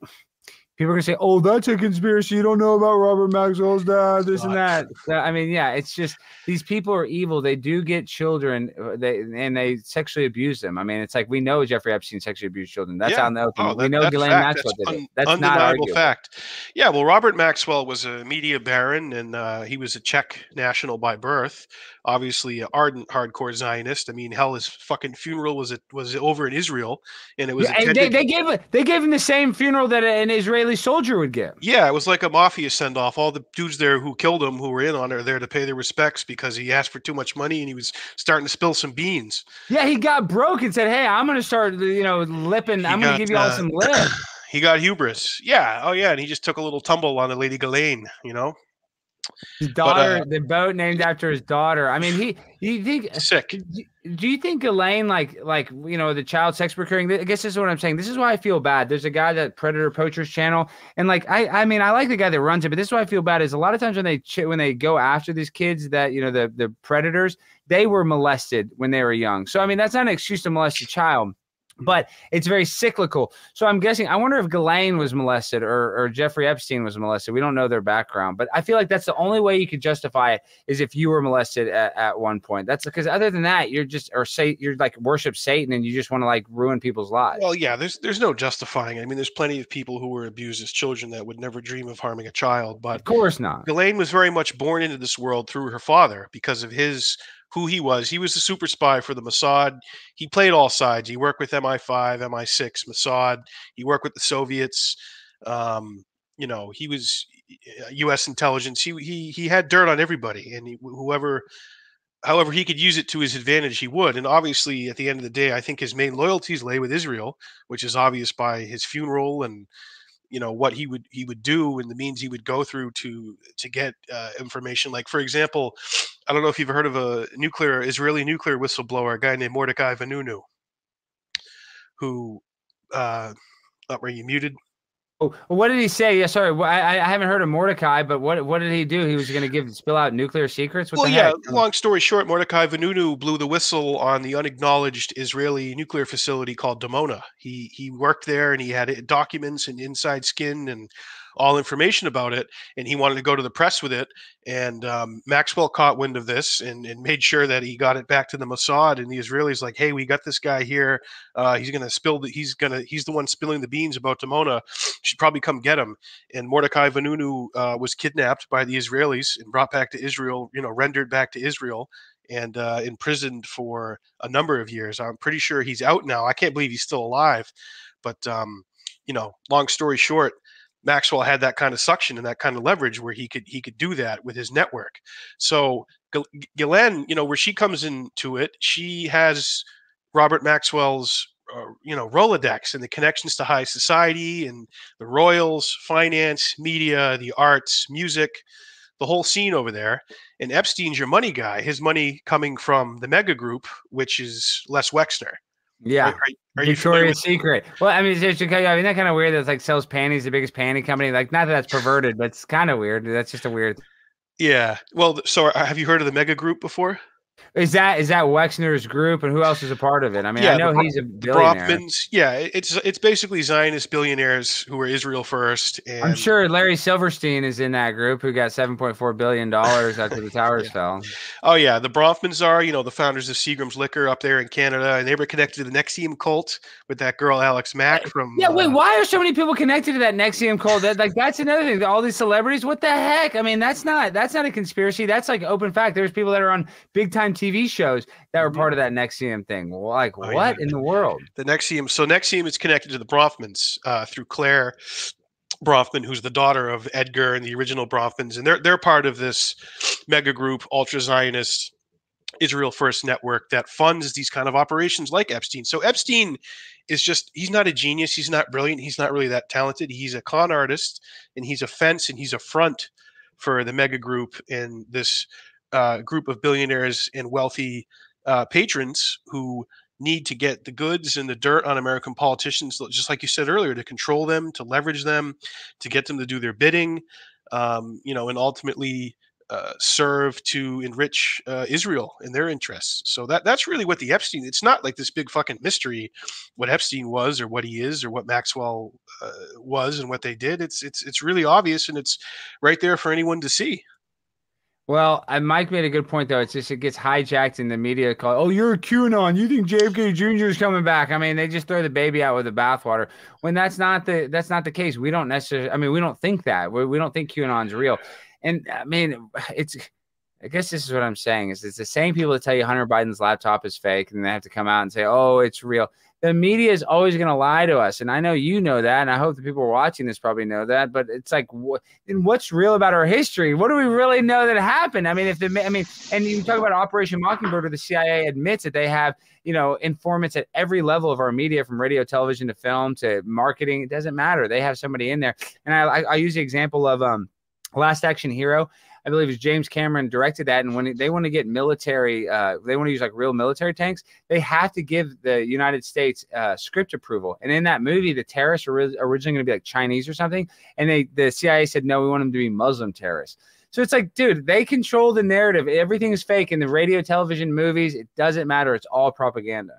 people are gonna say, "Oh, that's a conspiracy. You don't know about Robert Maxwell's dad, this and that." So, I mean, yeah, it's just these people are evil. They do get children, uh, they and they sexually abuse them. I mean, it's like we know Jeffrey Epstein sexually abused children. That's Yeah. out in the open. Oh, we that- know Ghislaine. Maxwell That's did it. That's not undeniable arguable. fact. Yeah, well, Robert Maxwell was a media baron, and uh, he was a Czech national by birth. Obviously, an ardent hardcore Zionist. I mean, hell, his fucking funeral was it was over in Israel, and it was Yeah, and they, they gave they gave him the same funeral that an Israeli soldier would get. Yeah, it was like a mafia send off. All the dudes there who killed him, who were in on it, are there to pay their respects because he asked for too much money and he was starting to spill some beans. Yeah, he got broke and said, "Hey, I'm gonna start, you know, lipping. He I'm gonna give you all uh, some lip." [CLEARS THROAT] He got hubris. Yeah. Oh, yeah. And he just took a little tumble on the Lady Ghislaine, you know? His uh, daughter, the boat named after his daughter. I mean, he. You think? Sick. Do you think Elaine, like, like you know, the child sex procuring? I guess this is what I'm saying. This is why I feel bad. There's a guy that Predator Poachers channel, and like, I, I mean, I like the guy that runs it, but this is why I feel bad. Is a lot of times when they ch- when they go after these kids that you know the the predators, they were molested when they were young. So I mean, that's not an excuse to molest a child. But it's very cyclical. So I'm guessing. I wonder if Ghislaine was molested or, or Jeffrey Epstein was molested. We don't know their background, but I feel like that's the only way you could justify it is if you were molested at, at one point. That's because other than that, you're just or say you're like worship Satan and you just want to like ruin people's lives. Well, yeah, there's there's no justifying it. I mean, there's plenty of people who were abused as children that would never dream of harming a child. But of course not. Ghislaine was very much born into this world through her father because of his who he was. He was the super spy for the Mossad. He played all sides. He worked with MI5, MI6, Mossad. He worked with the Soviets. Um, you know, he was U.S. intelligence. He he he had dirt on everybody, and he, whoever. However, he could use it to his advantage, he would. And obviously, at the end of the day, I think his main loyalties lay with Israel, which is obvious by his funeral and you know what he would he would do and the means he would go through to to get uh, information. Like for example [SNIFFS] i don't know if you've heard of a nuclear israeli nuclear whistleblower a guy named mordecai vanunu who uh not where you muted Oh, what did he say? Yeah, sorry, I, I haven't heard of Mordecai, but what what did he do? He was going to give spill out nuclear secrets. What well yeah heck? long oh. story short mordecai vanunu blew the whistle on the unacknowledged israeli nuclear facility called Dimona he he worked there and he had documents and inside skin and all information about it and he wanted to go to the press with it and um, maxwell caught wind of this and, and made sure that he got it back to the mossad and the israelis like hey we got this guy here uh, he's to spill the he's to he's the one spilling the beans about Dimona should probably come get him. And mordecai vanunu uh, was kidnapped by the israelis and brought back to israel you know rendered back to israel and uh, imprisoned for a number of years. I'm pretty sure he's out now. I can't believe he's still alive but um, you know long story short Maxwell had that kind of suction and that kind of leverage where he could he could do that with his network. So Ghislaine, you know, where she comes into it, she has Robert Maxwell's uh, you know Rolodex and the connections to high society and the royals, finance, media, the arts, music, the whole scene over there. And Epstein's your money guy. His money coming from the mega group, which is Les Wexner. Yeah. Are, are, are Victoria's Secret. Well, I mean, it's just, I mean, that kind of weird. That's like sells panties, the biggest panty company. Like, not that that's perverted, but it's kind of weird. That's just a weird. Yeah. Well, so uh, have you heard of the mega group before? Is that is that Wexner's group, and who else is a part of it? I mean, Yeah, I know the he's a billionaire. Bronfmans, yeah, it's it's basically Zionist billionaires who are Israel first. And I'm sure Larry Silverstein is in that group who got 7.4 billion dollars after the towers [LAUGHS] fell. Oh yeah, the Bronfmans are, you know, the founders of Seagram's Liquor up there in Canada, and they were connected to the NXIVM cult with that girl Alex Mack from. Yeah, wait, uh, why are so many people connected to that NXIVM cult? That like that's another thing. All these celebrities, what the heck? I mean, that's not that's not a conspiracy. That's like open fact. There's people that are on big time TV shows that were part of that NXIVM thing. Like Oh, what yeah. in the world? the NXIVM. So NXIVM is connected to the Bronfmans uh, through Clare Bronfman, who's the daughter of Edgar and the original Bronfmans, and they're they're part of this mega group, ultra Zionist Israel First network that funds these kind of operations like Epstein. So Epstein is just he's not a genius, he's not brilliant, he's not really that talented. He's a con artist and he's a fence and he's a front for the mega group and this uh, group of billionaires and wealthy uh, patrons who need to get the goods and the dirt on American politicians, just like you said earlier, to control them, to leverage them, to get them to do their bidding, um, you know, and ultimately uh, serve to enrich uh, Israel and their interests. So that that's really what the Epstein. It's not like this big fucking mystery what Epstein was or what he is or what Maxwell uh, was and what they did. It's it's it's really obvious and it's right there for anyone to see. Well, uh, Mike made a good point though. It's just it gets hijacked in the media. Call, oh, you're a QAnon. You think JFK Jr. is coming back? I mean, they just throw the baby out with the bathwater when that's not the that's not the case. We don't necessarily. I mean, we don't think that. We, we don't think QAnon's real. And I mean, it's. I guess this is what I'm saying is it's the same people that tell you Hunter Biden's laptop is fake, and they have to come out and say, "Oh, it's real." the media is always going to lie to us and i know you know that and i hope the people watching this probably know that but it's like what what's real about our history? What do we really know that happened? I mean if the i mean and you talk about operation mockingbird where the cia admits that they have you know informants at every level of our media from radio television to film to marketing it doesn't matter. They have somebody in there. And i i, I use the example of um last action hero I believe it's James Cameron directed that. And when they want to get military, uh, they want to use like real military tanks, they have to give the United States uh, script approval. And in that movie, the terrorists are originally going to be like Chinese or something, and they the CIA said no, we want them to be Muslim terrorists. So it's like, dude, they control the narrative. Everything is fake in the radio, television, movies. It doesn't matter. It's all propaganda.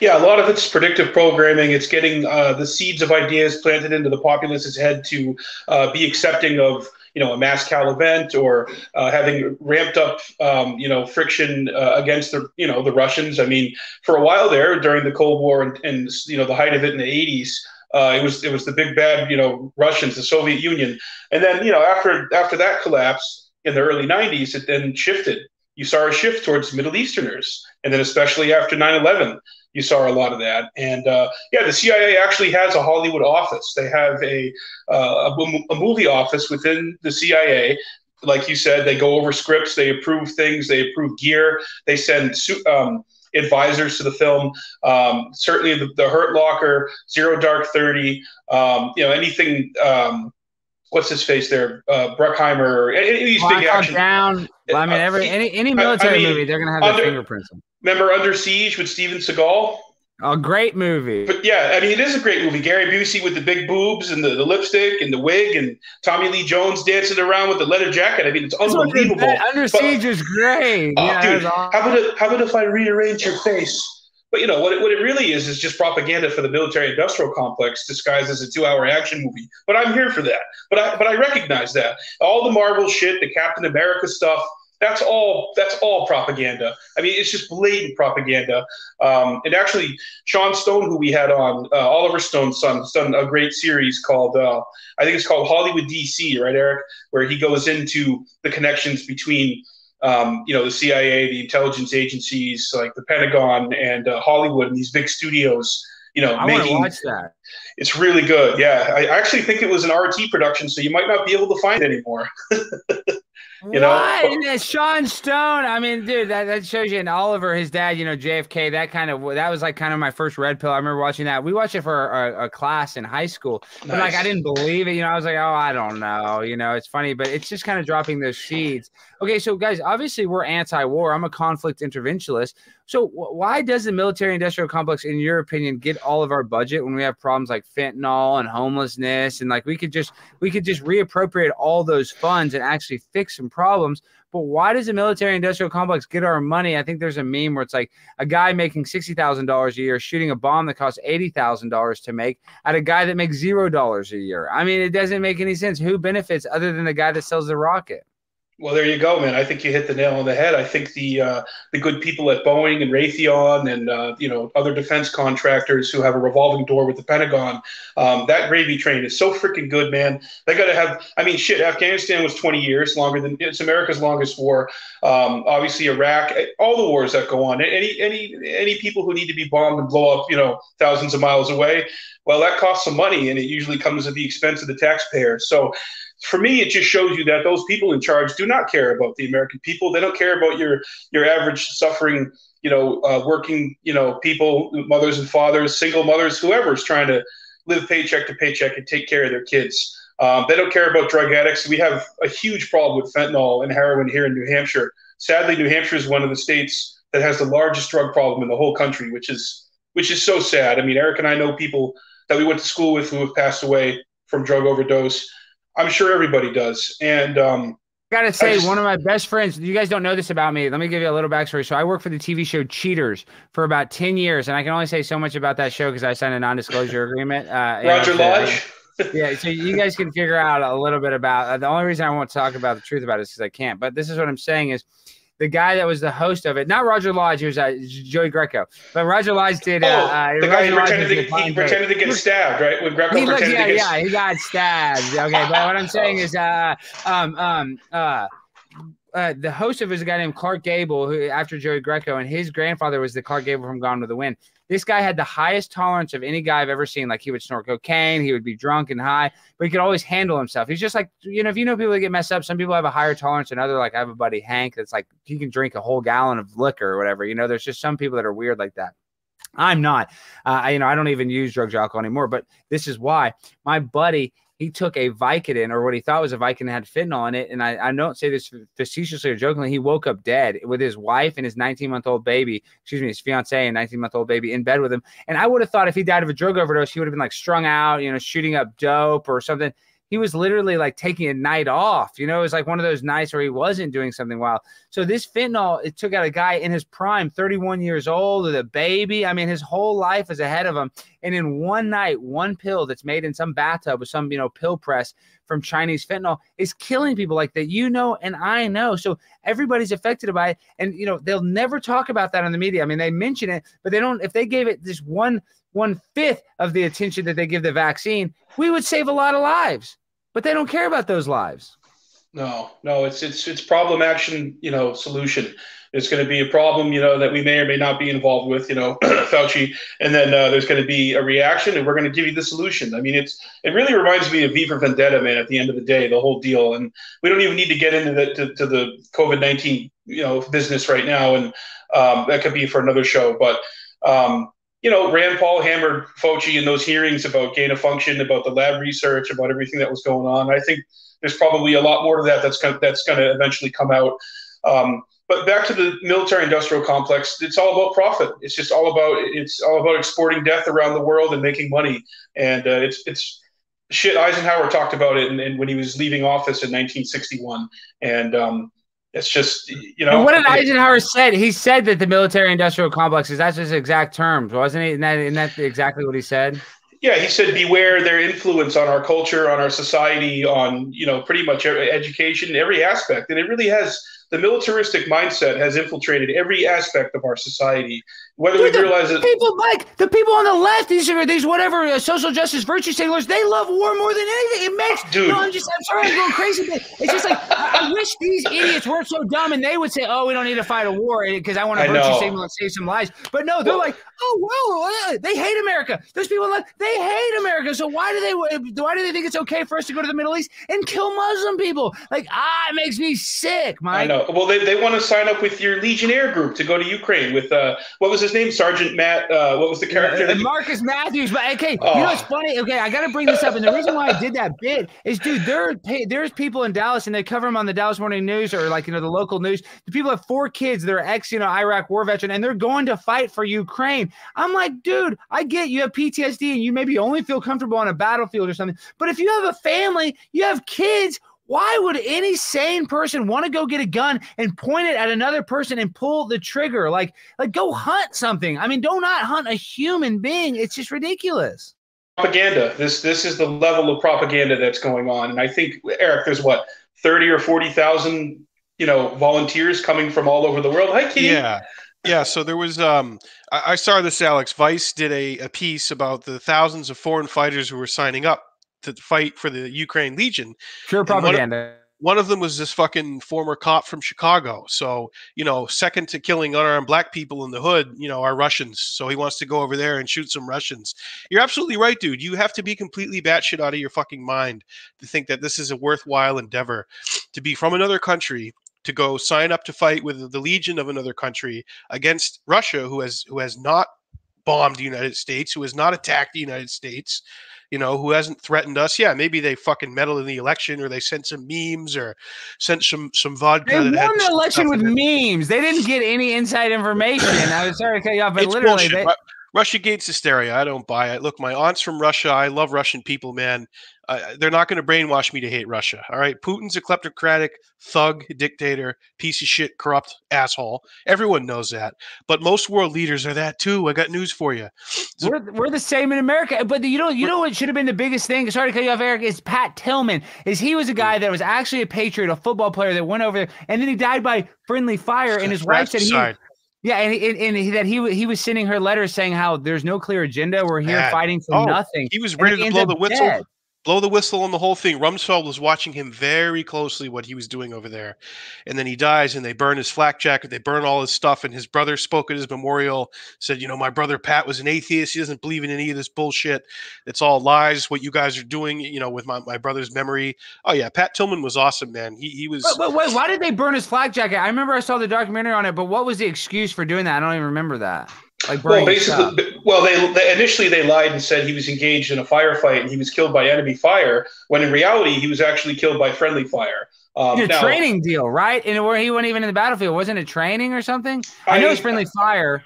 Yeah, a lot of it's predictive programming. It's getting uh, the seeds of ideas planted into the populace's head to uh, be accepting of you know a mass cal event or uh, having ramped up um, you know friction uh, against the you know the Russians. I mean, for a while there during the Cold War and, and you know the height of it in the 80s. Uh, it was it was the big bad you know Russians, the Soviet Union, and then you know after after that collapse in the early 90s, it then shifted. You saw a shift towards Middle Easterners, and then especially after 9/11, you saw a lot of that. And uh, yeah, the CIA actually has a Hollywood office. They have a, uh, a, a movie office within the CIA. Like you said, they go over scripts, they approve things, they approve gear, they send um, advisors to the film. Um, certainly, the, the, Hurt Locker, Zero Dark Thirty, um, you know, anything. What's his face there, uh, Bruckheimer, any, any of these big action. Down. Well, I mean, every any any military I mean, movie, they're gonna have their fingerprints. Remember Under Siege with Steven Seagal? A great movie. But yeah, I mean, it is a great movie. Gary Busey with the big boobs and the, the lipstick and the wig, and Tommy Lee Jones dancing around with the leather jacket. I mean, it's unbelievable. Under Siege is great. Oh, yeah, dude, awesome. how, about if, how about if I rearrange your face? But you know what? It, what it really is is just propaganda for the military-industrial complex disguised as a two-hour action movie. But I'm here for that. But I but I recognize that all the Marvel shit, the Captain America stuff, that's all. That's all propaganda. I mean, it's just blatant propaganda. Um, and actually, Sean Stone, who we had on, uh, Oliver Stone's son, has done a great series called, uh, I think it's called Hollywood DC, right, Eric, where he goes into the connections between, um, you know, the CIA, the intelligence agencies, like the Pentagon and uh, Hollywood, and these big studios. You know, I making, want to watch that. It's really good. Yeah, I actually think it was an RT production, so you might not be able to find it anymore. [LAUGHS] You know, what? Sean Stone. I mean, dude, that, that shows you. And Oliver, his dad, you know, JFK. That kind of that was like kind of my first red pill. I remember watching that. We watched it for a, a class in high school, nice. but like I didn't believe it. You know, I was like, oh, I don't know. You know, it's funny, but it's just kind of dropping those seeds. Okay, so guys, obviously we're anti-war. I'm a conflict interventionist. So why does the military-industrial complex, in your opinion, get all of our budget when we have problems like fentanyl and homelessness, and like we could just we could just reappropriate all those funds and actually fix some problems? But why does the military industrial complex get our money? I think there's a meme where it's like a guy making $60,000 a year shooting a bomb that costs $80,000 to make at a guy that makes $0 a year. I mean, it doesn't make any sense. Who benefits other than the guy that sells the rocket? Well, there you go, man. I think you hit the nail on the head. I think the uh, the good people at Boeing and Raytheon and uh, you know other defense contractors who have a revolving door with the Pentagon, um, that gravy train is so freaking good, man. They got to have. I mean, shit. Afghanistan was 20 years longer than it's America's longest war. Um, obviously, Iraq, all the wars that go on. Any any any people who need to be bombed and blow up, you know, thousands of miles away. Well, that costs some money, and it usually comes at the expense of the taxpayer. So for me, it just shows you that those people in charge do not care about the American people. They don't care about your your average suffering, you know, uh, working, you know, people, mothers and fathers, single mothers, whoever is trying to live paycheck to paycheck and take care of their kids. Um, they don't care about drug addicts. We have a huge problem with fentanyl and heroin here in New Hampshire. Sadly, New Hampshire is one of the states that has the largest drug problem in the whole country, which is which is so sad. I mean, Eric and I know people that we went to school with who have passed away from drug overdose. I'm sure everybody does. And um, gotta say, just- one of my best friends. You guys don't know this about me. Let me give you a little backstory. So I worked for the TV show Cheaters for about ten years, and I can only say so much about that show because I signed a non-disclosure agreement. Uh, Roger to- Lodge. yeah, so you guys can figure out a little bit about. Uh, the only reason I won't talk about the truth about it is because I can't. But this is what I'm saying is. The guy that was the host of it, not Roger Lodge, he was uh, Joey Greco, but Roger Lodge did. Uh, Oh, uh, the guy who pretended to, he pretended to get stabbed, right? When Greco He looked, pretended yeah, to get yeah, he got stabbed. Okay, but what I'm saying is, uh, um, um, uh, uh, the host of it was a guy named Clark Gable, who after Joey Greco, and his grandfather was the Clark Gable from Gone with the Wind. This guy had the highest tolerance of any guy I've ever seen. Like he would snort cocaine, he would be drunk and high, but he could always handle himself. He's just like you know, if you know people that get messed up, some people have a higher tolerance than other. Like I have a buddy Hank that's like he can drink a whole gallon of liquor or whatever. You know, there's just some people that are weird like that. I'm not. Uh, I, you know, I don't even use drugs or alcohol anymore. But this is why my buddy he took a Vicodin or what he thought was a Vicodin had fentanyl in it. And I, I don't say this facetiously or jokingly. He woke up dead with his wife and his 19 month old baby, excuse me, his fiance and 19 month old baby in bed with him. And I would have thought if he died of a drug overdose, he would have been like strung out, you know, shooting up dope or something. He was literally like taking a night off. You know, it was like one of those nights where he wasn't doing something wild. So this fentanyl, it took out a guy in his prime, 31 years old, with a baby. I mean, his whole life is ahead of him. And in one night, one pill that's made in some bathtub with some, you know, pill press from Chinese fentanyl is killing people like that. You know, and I know. So everybody's affected by it. And you know, they'll never talk about that on the media. I mean, they mention it, but they don't. If they gave it this one one fifth of the attention that they give the vaccine, we would save a lot of lives. But they don't care about those lives. No, no, it's it's it's problem action, you know, solution. It's going to be a problem, you know, that we may or may not be involved with, you know, [CLEARS THROAT] Fauci, and then uh, there's going to be a reaction, and we're going to give you the solution. I mean, it's it really reminds me of V for Vendetta, man. At the end of the day, the whole deal, and we don't even need to get into the to, to the COVID nineteen, you know, business right now, and um, that could be for another show. But um, you know, Rand Paul hammered Fauci in those hearings about gain of function, about the lab research, about everything that was going on. I think there's probably a lot more to that that's going that's going to eventually come out. Um, but back to the military-industrial complex, it's all about profit. It's just all about it's all about exporting death around the world and making money. And uh, it's it's shit. Eisenhower talked about it, and when he was leaving office in 1961, and um, it's just you know. And what did Eisenhower said? He said that the military-industrial complex is that's his exact terms, wasn't he? Isn't that, isn't that exactly what he said? Yeah, he said, "Beware their influence on our culture, on our society, on you know pretty much every education, every aspect." And it really has. The militaristic mindset has infiltrated every aspect of our society, whether Dude, we the realize it. people like the people on the left, these are these whatever uh, social justice virtue signalers, they love war more than anything. It makes Dude. no, I'm just I'm sorry I'm going crazy, it's just like I, I wish these idiots weren't so dumb and they would say, Oh, we don't need to fight a war because I want to virtue signal and save some lives. But no, they're Well- like, Oh well, uh, they hate America. Those people like they hate America. So why do they why do they think it's okay for us to go to the Middle East and kill Muslim people? Like ah, it makes me sick, Mike. I know. Well, they, they want to sign up with your Legionnaire group to go to Ukraine with uh, what was his name, Sergeant Matt. Uh, what was the character? Uh, Marcus Matthews, but okay, you Oh. know what's funny? Okay, I got to bring this up, and the reason why I did that bit is, dude, there are- there's people in Dallas, and they cover them on the Dallas Morning News or like you know the local news. The people have four kids, they're ex, you know, Iraq war veteran, and they're going to fight for Ukraine. I'm like, dude, I get you have PTSD and you maybe only feel comfortable on a battlefield or something, but if you have a family, you have kids. Why would any sane person want to go get a gun and point it at another person and pull the trigger? Like, like go hunt something. I mean, do not hunt a human being. It's just ridiculous. propaganda. This this is the level of propaganda that's going on, and I think Eric, there's what thirty or forty thousand, you know, volunteers coming from all over the world. Hi, Kitty. Yeah. Yeah, so there was um I, I saw this Alex Vice did a, a piece about the thousands of foreign fighters who were signing up to fight for the Ukraine Legion. Pure And one of- propaganda. One of them was this fucking former cop from Chicago. So, you know, second to killing unarmed black people in the hood, you know, are Russians. So he wants to go over there and shoot some Russians. You're absolutely right, dude. You have to be completely batshit out of your fucking mind to think that this is a worthwhile endeavor to be from another country to go sign up to fight with the legion of another country against Russia, who has who has not bombed the United States, who has not attacked the United States, you know, who hasn't threatened us. Yeah, maybe they fucking meddled in the election, or they sent some memes, or sent some some vodka. They that had won the election with memes. They didn't get any inside information. I was sorry to cut you off, but It's literally, bullshit. they, Russia Gates hysteria. I don't buy it. Look, my aunt's from Russia. I love Russian people, man. Uh, they're not going to brainwash me to hate Russia. All right. Putin's a kleptocratic thug, dictator, piece of shit, corrupt asshole. Everyone knows that. But most world leaders are that too. I got news for you. So, we're, we're the same in America. But you know, you know what should have been the biggest thing? Sorry to cut you off, Eric. Is Pat Tillman? Is he was a guy that was actually a patriot, a football player that went over there, and then he died by friendly fire. And his wife said he. Yeah, and, and, and he, that he he was sending her letters saying how there's no clear agenda. We're here Bad. fighting for oh, nothing. He was ready to blow the whistle. Dead blow the whistle on the whole thing. Rumsfeld was watching him very closely what he was doing over there. And then he dies and they burn his flak jacket, they burn all his stuff. And his brother spoke at his memorial, said, You know, my brother Pat was an atheist. He doesn't believe in any of this bullshit. It's all lies, what you guys are doing, you know, with my, my brother's memory. Oh, yeah. Pat Tillman was awesome, man. He, he was. But, but wait, why did they burn his flak jacket? I remember I saw the documentary on it, but what was the excuse for doing that? I don't even remember that. Like well, basically, well, they, they, initially they lied and said he was engaged in a firefight and he was killed by enemy fire. When in reality, he was actually killed by friendly fire. Um, a now, training deal, right? And where he wasn't even in the battlefield, wasn't it training or something? I, I know it's friendly fire.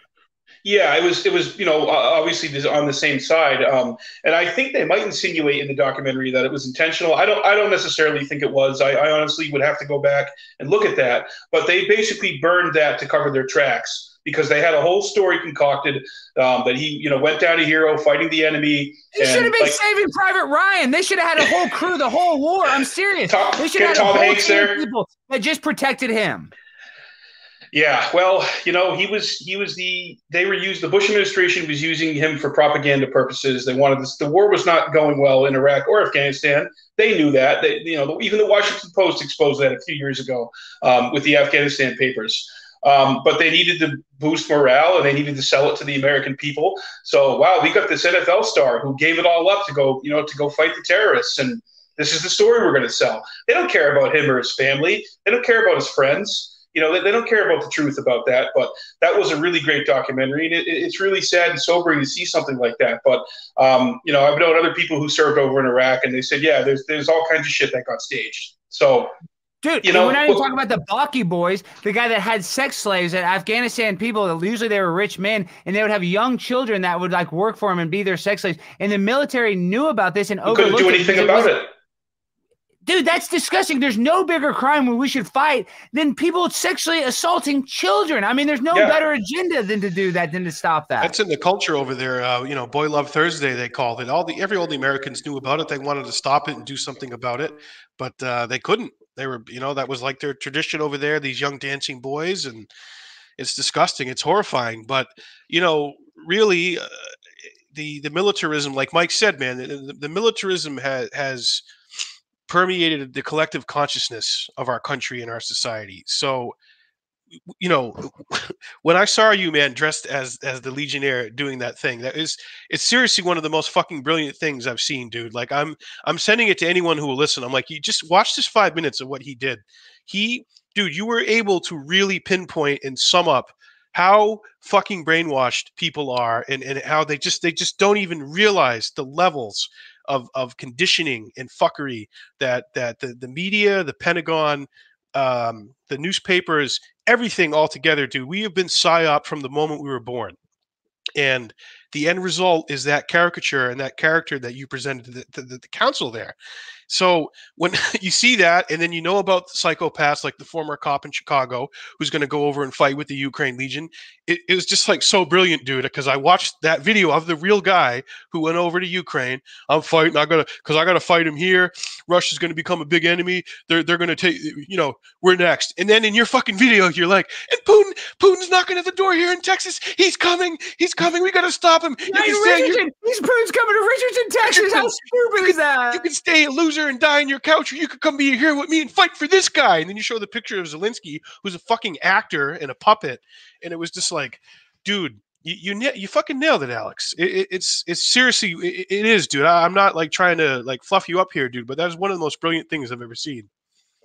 Yeah, it was. It was. You know, obviously on the same side, um, and I think they might insinuate in the documentary that it was intentional. I don't. I don't necessarily think it was. I, I honestly would have to go back and look at that. But they basically burned that to cover their tracks because they had a whole story concocted um, that he, you know, went down a hero fighting the enemy. He should have been like, saving Private Ryan. They should have had a whole crew the whole war. I'm serious. Tom, they should have had Tom a whole Hanks there. people that just protected him. Yeah, well, you know, he was he was the they were used the Bush administration was using him for propaganda purposes. They wanted this the war was not going well in Iraq or Afghanistan. They knew that. They, you know, even the Washington Post exposed that a few years ago um, with the Afghanistan papers. Um, but they needed to boost morale and they needed to sell it to the American people. So wow, we got this NFL star who gave it all up to go, you know, to go fight the terrorists, and this is the story we're going to sell. They don't care about him or his family. They don't care about his friends. You know, they, they don't care about the truth about that. But that was a really great documentary, and it, it's really sad and sobering to see something like that. But um, you know, I've known other people who served over in Iraq, and they said, yeah, there's there's all kinds of shit that got staged. So Dude, you know, we're not even talking about the Balky boys, the guy that had sex slaves at Afghanistan people. Usually they were rich men, and they would have young children that would like work for him and be their sex slaves. And the military knew about this and you couldn't do anything it about it. Dude, that's disgusting. There's no bigger crime where we should fight than people sexually assaulting children. I mean, there's no yeah. better agenda than to do that than to stop that. That's in the culture over there. Uh, you know, Boy Love Thursday, they called it. All the every all the Americans knew about it. They wanted to stop it and do something about it, but uh, they couldn't they were, you know, that was like their tradition over there. These young dancing boys, and it's disgusting. It's horrifying. But you know, really, uh, the the militarism, like Mike said, man, the, the militarism has has permeated the collective consciousness of our country and our society. So you know, when I saw you, man, dressed as as the Legionnaire doing that thing, that is it's seriously one of the most fucking brilliant things I've seen, dude. Like I'm I'm sending it to anyone who will listen. I'm like, you just watch this five minutes of what he did. He, dude, you were able to really pinpoint and sum up how fucking brainwashed people are and, and how they just they just don't even realize the levels of of conditioning and fuckery that that the, the media, the Pentagon, um, the newspapers, everything all together, dude. We have been psyop from the moment we were born. And the end result is that caricature and that character that you presented to the, to the, council there. So when [LAUGHS] you see that, and then you know about psychopaths like the former cop in Chicago who's going to go over and fight with the Ukraine Legion, it, it was just like so brilliant, dude. Because I watched that video of the real guy who went over to Ukraine. I'm fighting. I gotta because I gotta fight him here. Russia's to become a big enemy. They're they're to take. You know, we're next. And then in your fucking video, you're like, and Putin Putin's knocking at the door here in Texas. He's coming. He's coming. We got to stop him. You can stay. He's Putin's coming to Richardson, Texas. How stupid is that? You can stay a loser and die on your couch, or you could come be here with me and fight for this guy. And then you show the picture of Zelensky, who's a fucking actor and a puppet, and it was just like, dude, you you, you fucking nailed it, Alex. It, it, it's it's seriously it, it is, dude. I, I'm not like trying to like fluff you up here, dude, but that is one of the most brilliant things I've ever seen.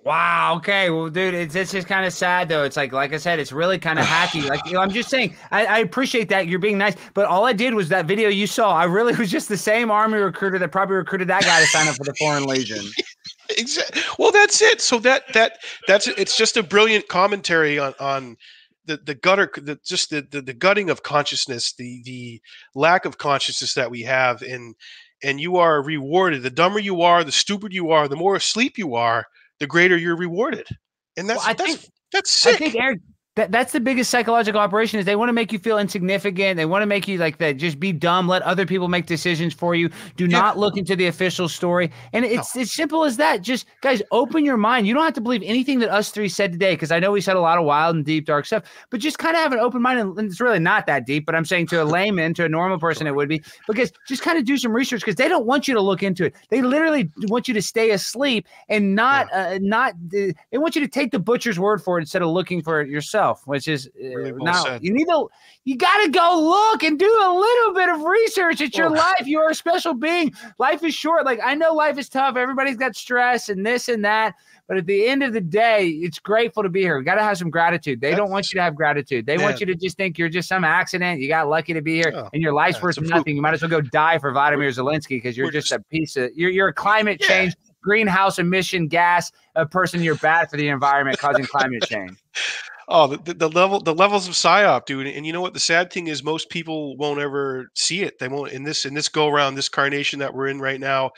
Wow. Okay. Well, dude, it's it's just kind of sad though. It's like, like I said, it's really kind of hacky. Like you know, I'm just saying, I, I, appreciate that you're being nice, but all I did was that video you saw. I really [LAUGHS] was just the same army recruiter that probably recruited that guy to sign up for the Foreign Legion. [LAUGHS] exactly. Well, that's it. So that that that's it's just a brilliant commentary on on the the gutter, the just the, the the gutting of consciousness, the the lack of consciousness that we have, and and you are rewarded. The dumber you are, the stupid you are, the more asleep you are, the greater you're rewarded. And that's Well, I that's think- that's sick. I think Eric, that, that's the biggest psychological operation is they want to make you feel insignificant. They want to make you like that. Just be dumb. Let other people make decisions for you. Do Yeah. not look into the official story. And it's as simple as that. Just guys, open your mind. You don't have to believe anything that us three said today because I know we said a lot of wild and deep, dark stuff. But just kind of have an open mind, and it's really not that deep. But I'm saying to a [LAUGHS] layman, to a normal person, it would be because just kind of do some research because they don't want you to look into it. They literally want you to stay asleep and not uh, not. Uh, they want you to take the butcher's word for it instead of looking for it yourself, which is uh, Really well now said. you need to you got to go look and do a little bit of research. It's your Oh. life. You are a special being. Life is short. Like I know life is tough. Everybody's got stress and this and that. But at the end of the day, it's grateful to be here. We got to have some gratitude. They don't want you to have gratitude. They want you to just think you're just some accident. You got lucky to be here, Oh, and your life's worth it's a fluke. nothing. You might as well go die for Vladimir Zelensky because you're just, just- a piece of you're you're a climate Yeah. change greenhouse emission gas a person. You're bad for the environment, causing climate change. [LAUGHS] Oh, the, the, level, the levels of psyop, dude. And you know what? The sad thing is, most people won't ever see it. They won't in this in this go around, this carnation that we're in right now,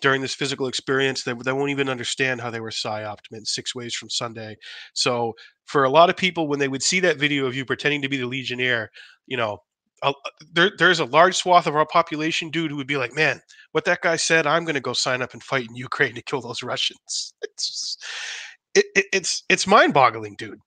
during this physical experience. They, they won't even understand how they were psyoped in six ways from Sunday. So for a lot of people, when they would see that video of you pretending to be the Legionnaire, you know, a- there, there's a large swath of our population, dude, who would be like, "Man, what that guy said, I'm going to go sign up and fight in Ukraine to kill those Russians." [LAUGHS] It's it, it, it's it's mind-boggling, dude.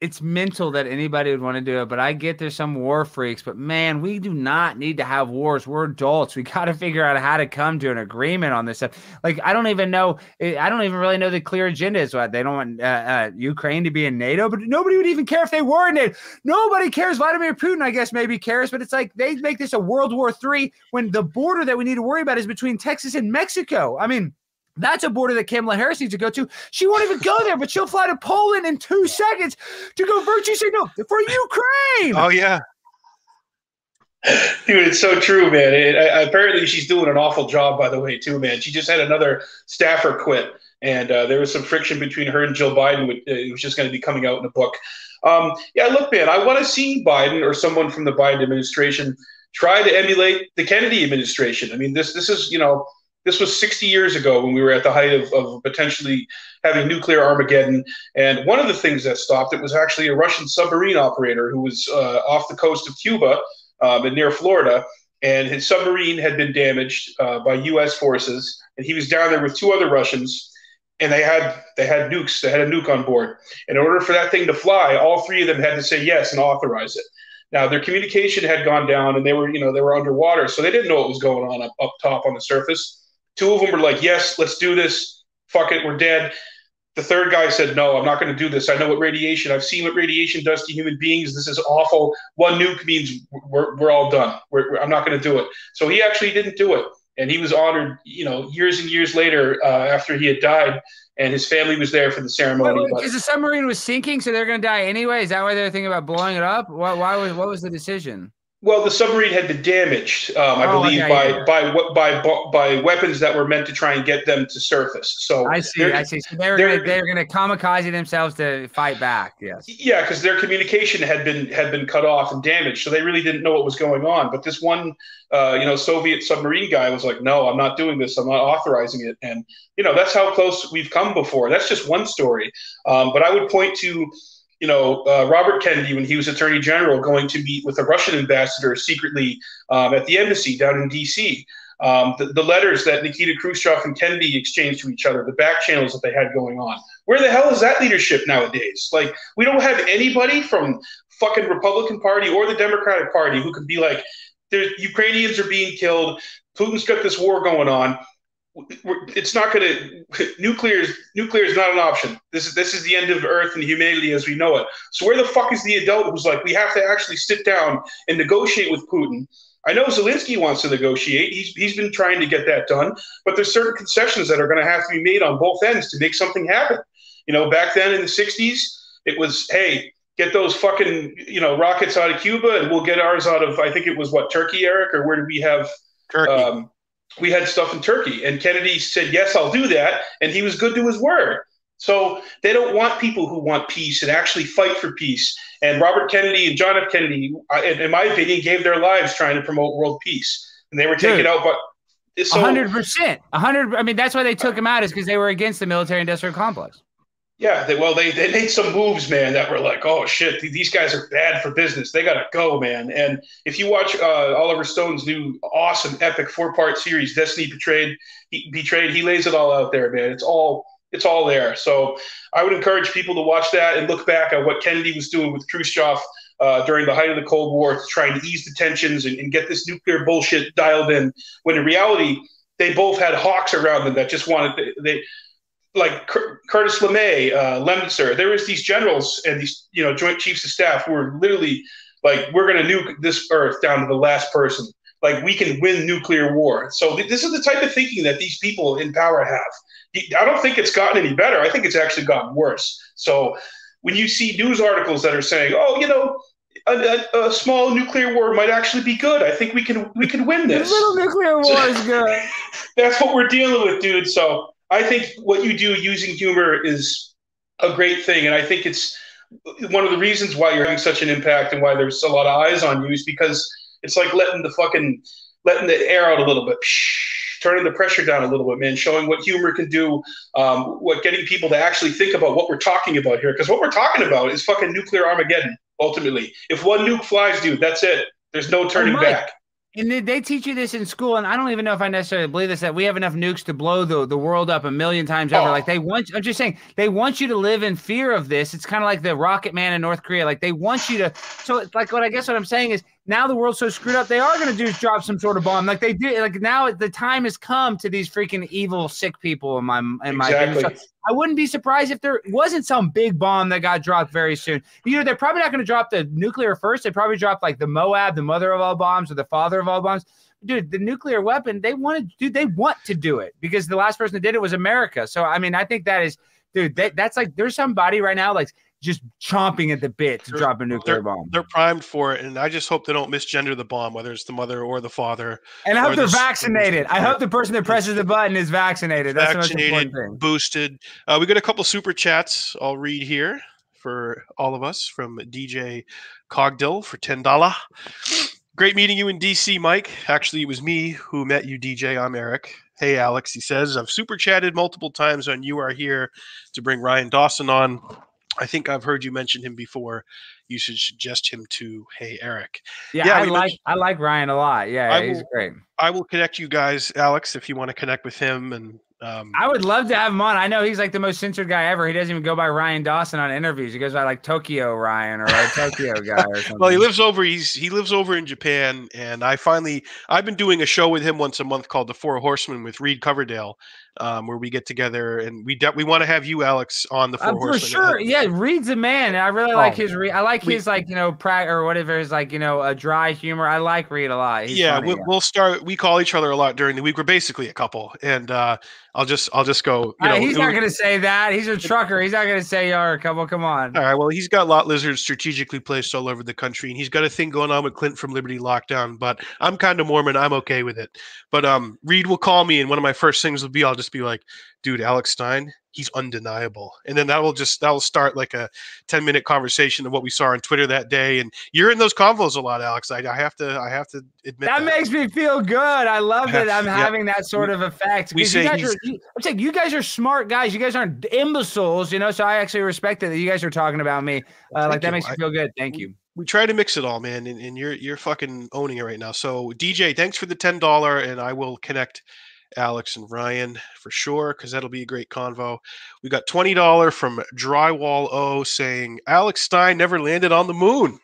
It's mental that anybody would want to do it, but I get there's some war freaks. But man, we do not need to have wars. We're adults. We [LAUGHS] got to figure out how to come to an agreement on this stuff. Like I don't even know. eh, I don't even really know the clear agenda is what they don't want uh, uh, Ukraine to be in NATO, but nobody would even care if they were in NATO. Nobody cares. Vladimir Putin, I guess, maybe cares, but it's like they make this a World War Three when the border that we need to worry about is between Texas and Mexico. I mean. That's a border that Kamala Harris needs to go to. She won't even go there, but she'll fly to Poland in two seconds to go virtue signal for Ukraine. Oh yeah, Dude, it's so true, man. It, I, apparently, she's doing an awful job, by the way, too, man. She just had another staffer quit, and uh, there was some friction between her and Jill Biden. Which, uh, it was just going to be coming out in a book. Um, yeah, look, man, I want to see Biden or someone from the Biden administration try to emulate the Kennedy administration. I mean, this this is you know this was 60 years ago when we were at the height of, of potentially having nuclear Armageddon. And one of the things that stopped it was actually a Russian submarine operator who was uh, off the coast of Cuba um, and near Florida. And his submarine had been damaged uh, by U.S. forces, and he was down there with two other Russians. And they had they had nukes. They had a nuke on board. In order for that thing to fly, all three of them had to say yes and authorize it. Now their communication had gone down, and they were you know they were underwater, so they didn't know what was going on up, up top on the surface. Two of them were like, "Yes, let's do this. Fuck it, we're dead." The third guy said, "No, I'm not going to do this. I know what radiation. I've seen what radiation does to human beings. This is awful. One nuke means we're, we're all done. We're, we're- I'm not going to do it." So he actually didn't do it, and he was honored. You know, years and years later, uh, after he had died, and his family was there for the ceremony. but- Because the submarine was sinking, so they're going to die anyway. Is that why they're thinking about blowing it up? Why, why was what was the decision? Well, the submarine had been damaged, um, I Oh, believe, yeah, by, yeah. by by by by weapons that were meant to try and get them to surface. So I see. they're- I see. So they're they're- they're going to kamikaze themselves to fight back. Yes. Yeah, because their communication had been had been cut off and damaged, so they really didn't know what was going on. But this one, uh, you know, Soviet submarine guy was like, "No, I'm not doing this. I'm not authorizing it." And you know, that's how close we've come before. That's just one story. Um, but I would point to, you know, uh, Robert Kennedy when he was Attorney General, going to meet with a Russian ambassador secretly um, at the embassy down in D.C. Um, the, the letters that Nikita Khrushchev and Kennedy exchanged to each other, the back channels that they had going on. Where the hell is that leadership nowadays? Like, we don't have anybody from fucking Republican Party or the Democratic Party who can be like, there's Ukrainians are being killed. Putin's got this war going on. [LAUGHS] It's not going to nuclear. Is, nuclear is not an option. This is this is the end of Earth and humanity as we know it. So where the fuck is the adult who's like, we have to actually sit down and negotiate with Putin? I know Zelensky wants to negotiate. He's he's been trying to get that done, but there's certain concessions that are going to have to be made on both ends to make something happen. You know, back then in the '60s, it was, hey, get those fucking you know rockets out of Cuba, and we'll get ours out of I think it was what Turkey, Eric, or where did we have? Turkey. Um, we had stuff in Turkey, and Kennedy said, "Yes, I'll do that," and he was good to his word. So they don't want people who want peace and actually fight for peace. And Robert Kennedy and John F. Kennedy, in my opinion, gave their lives trying to promote world peace, and they were taken Dude. out. But A so hundred percent, hundred. I mean, that's why they took him out is because they were against the military-industrial complex. Yeah, they, well, they they made some moves, man, that were like, oh shit, these guys are bad for business. They gotta go, man. And if you watch uh, Oliver Stone's new awesome epic four part series, Destiny Betrayed, he, Betrayed, he lays it all out there, man. It's all it's all there. So I would encourage people to watch that and look back at what Kennedy was doing with Khrushchev uh, during the height of the Cold War to try and ease the tensions and, and get this nuclear bullshit dialed in. When in reality, they both had hawks around them that just wanted they. they like Cur- Curtis LeMay, uh, Lemnitzer, there was these generals and these you know Joint Chiefs of Staff who were literally like, we're going to nuke this Earth down to the last person. Like we can win nuclear war. So th- this is the type of thinking that these people in power have. I don't think it's gotten any better. I think it's actually gotten worse. So when you see news articles that are saying, "Oh, you know, a, a, a small nuclear war might actually be good. I think we can we can win this." little nuclear war is good. [LAUGHS] That's what we're dealing with, dude. So I think what you do using humor is a great thing, and I think it's one of the reasons why you're having such an impact and why there's a lot of eyes on you is because it's like letting the fucking letting the air out a little bit. Turning the pressure down a little bit, man. Showing what humor can do, um, what getting people to actually think about what we're talking about here. Because what we're talking about is fucking nuclear Armageddon. Ultimately, if one nuke flies, dude, that's it. There's no turning back. And they, teach you this in school, and I don't even know if I necessarily believe this that we have enough nukes to blow the, the world up a million times over. Oh. Like they want, I'm just saying, they want you to live in fear of this. It's kind of like the Rocket Man in North Korea. Like they want you to. So it's like what I guess what I'm saying is now the world's so screwed up, they are going to do is drop some sort of bomb. Like they did. Like now the time has come to these freaking evil, sick people. In my in my. Exactly. So I wouldn't be surprised if there wasn't some big bomb that got dropped very soon. You know, they're probably not going to drop the nuclear first. They probably drop like the Moab, the mother of all bombs, or the father of all bombs. Dude, the nuclear weapon, they wanted, dude, they want to do it because the last person that did it was America. So, I mean, I think that is, dude, that, that's like, there's somebody right now like just chomping at the bit to They're- drop a nuclear bomb. They're primed for it, and I just hope they don't misgender the bomb, whether it's the mother or the father. And I hope they're the- vaccinated. I hope the person that presses the button is vaccinated. That's vaccinated, thing. boosted. Uh, we got a couple super chats. I'll read here for all of us from DJ Cogdill for ten dollar. Great meeting you in DC, Mike. Actually, it was me who met you, DJ. I'm Eric. Hey, Alex. He says I've super chatted multiple times on You Are Here to bring Ryan Dawson on. I think I've heard you mention him before. You should suggest him to Hey Eric. Yeah, Yeah, I like I like Ryan a lot. Yeah, I he's will- great. I will connect you guys, Alex, if you want to connect with him. And um, I would love to have him on. I know he's like the most censored guy ever. He doesn't even go by Ryan Dawson on interviews. He goes by like Tokyo Ryan or Tokyo guy or something. [LAUGHS] Well, he lives over. He's he lives over in Japan, and I finally I've been doing a show with him once a month called the Four Horsemen with Reed Coverdale, um, where we get together and we de- we want to have you, Alex, on the Four Uh, for Horsemen. sure. Yeah, Reed's a man. I really like Oh, his. I like we- his like you know pra- or whatever his like you know a dry humor. I like Reed a lot. He's yeah, funny, we'll, we'll start. We call each other a lot during the week. We're basically a couple, and uh, I'll just I'll just go. You Uh, he's not gonna say that. He's a [LAUGHS] trucker. He's not gonna say you're a couple. Come on. All right. Well, he's got lot lizards strategically placed all over the country, and he's got a thing going on with Clint from Liberty Lockdown. But I'm kind of Mormon. I'm okay with it. But um, Reed will call me, and one of my first things will be, I'll just be like, "Dude, Alex Stein, he's undeniable," and then that will just that will start like a 10 minute conversation of what we saw on Twitter that day. And you're in those convos a lot, Alex. I, I have to I have to admit That makes me feel good. I love that I'm Yeah. having that sort of effect. we say guys are, you- I'm saying you guys are smart guys. You guys aren't imbeciles, you know. So I actually respect it that you guys are talking about me. Uh, like that you. makes me feel good. Thank you. we try to mix it all, man, and, and you're you're fucking owning it right now. So DJ, thanks for the ten dollar, and I will connect Alex and Ryan for sure because that'll be a great convo. We got twenty dollar from Drywall O saying Alex Stein never landed on the moon.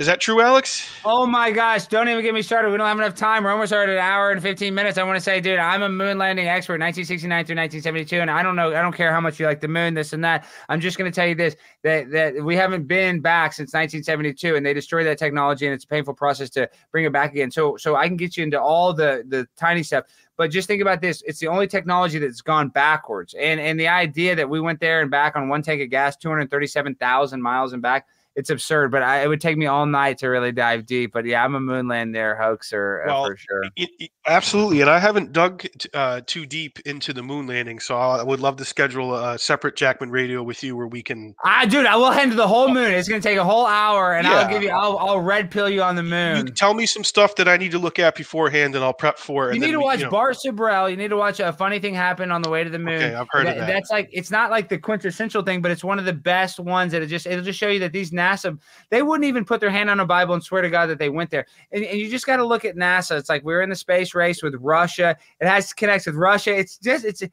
Is that true, Alex? Oh my gosh! Don't even get me started. We don't have enough time. We're almost at an hour and 15 minutes. I want to say, dude, I'm a moon landing expert, 1969 through 1972, and I don't know. I don't care how much you like the moon, this and that. I'm just going to tell you this: that that we haven't been back since 1972, and they destroyed that technology, and it's a painful process to bring it back again. So, so I can get you into all the the tiny stuff. But just think about this: it's the only technology that's gone backwards, and and the idea that we went there and back on one tank of gas, 237,000 miles and back it's absurd. But I, it would take me all night to really dive deep. But yeah, I'm a moon hoaxer uh, Well, for sure. It- it- absolutely, and I haven't dug t- uh, too deep into the moon landing, so I would love to schedule a separate Jackman Radio with you where we can. Ah, dude, I will handle the whole moon. It's gonna take a whole hour, and I'll give you. I'll, I'll red pill you on the You moon. can tell me some stuff that I need to look at beforehand, and I'll prep for it. You need to we- watch you know- Bart. You need to watch a funny thing happen on the way to the moon. Okay, I've heard of that. That's like it's not like the quintessential thing, but it's one of the best ones that it just it'll just show you that these NASA they wouldn't even put their hand on a Bible and swear to God that they went there. And, and you just got to look at NASA. It's like we're in the space race with Russia. It has connects with Russia. It's just it's it,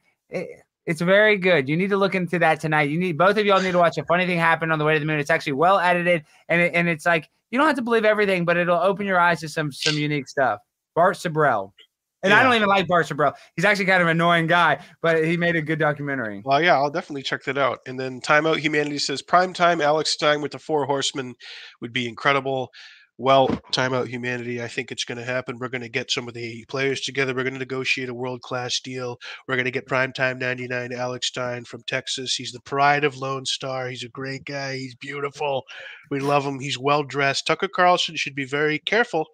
it's very good. You need to look into that tonight. You need both of y'all need to watch a funny thing happen on the way to the moon. It's actually well edited and it, and it's like you don't have to believe everything, but it'll open your eyes to some some unique stuff. Bart Sibrel. And I don't even like Bart Sibrel. He's actually kind of an annoying guy, but he made a good documentary. Well, yeah, I'll definitely check that out. And then Timeout Humanity says prime time Alex Stein with the Four Horsemen would be incredible. Well, Timeout Humanity, I think it's going to happen. We're going to get some of the players together. We're going to negotiate a world class deal. We're going to get primetime 99 Alex Stein from Texas. He's the pride of Lone Star. He's a great guy. He's beautiful. We love him. He's well dressed. Tucker Carlson should be very careful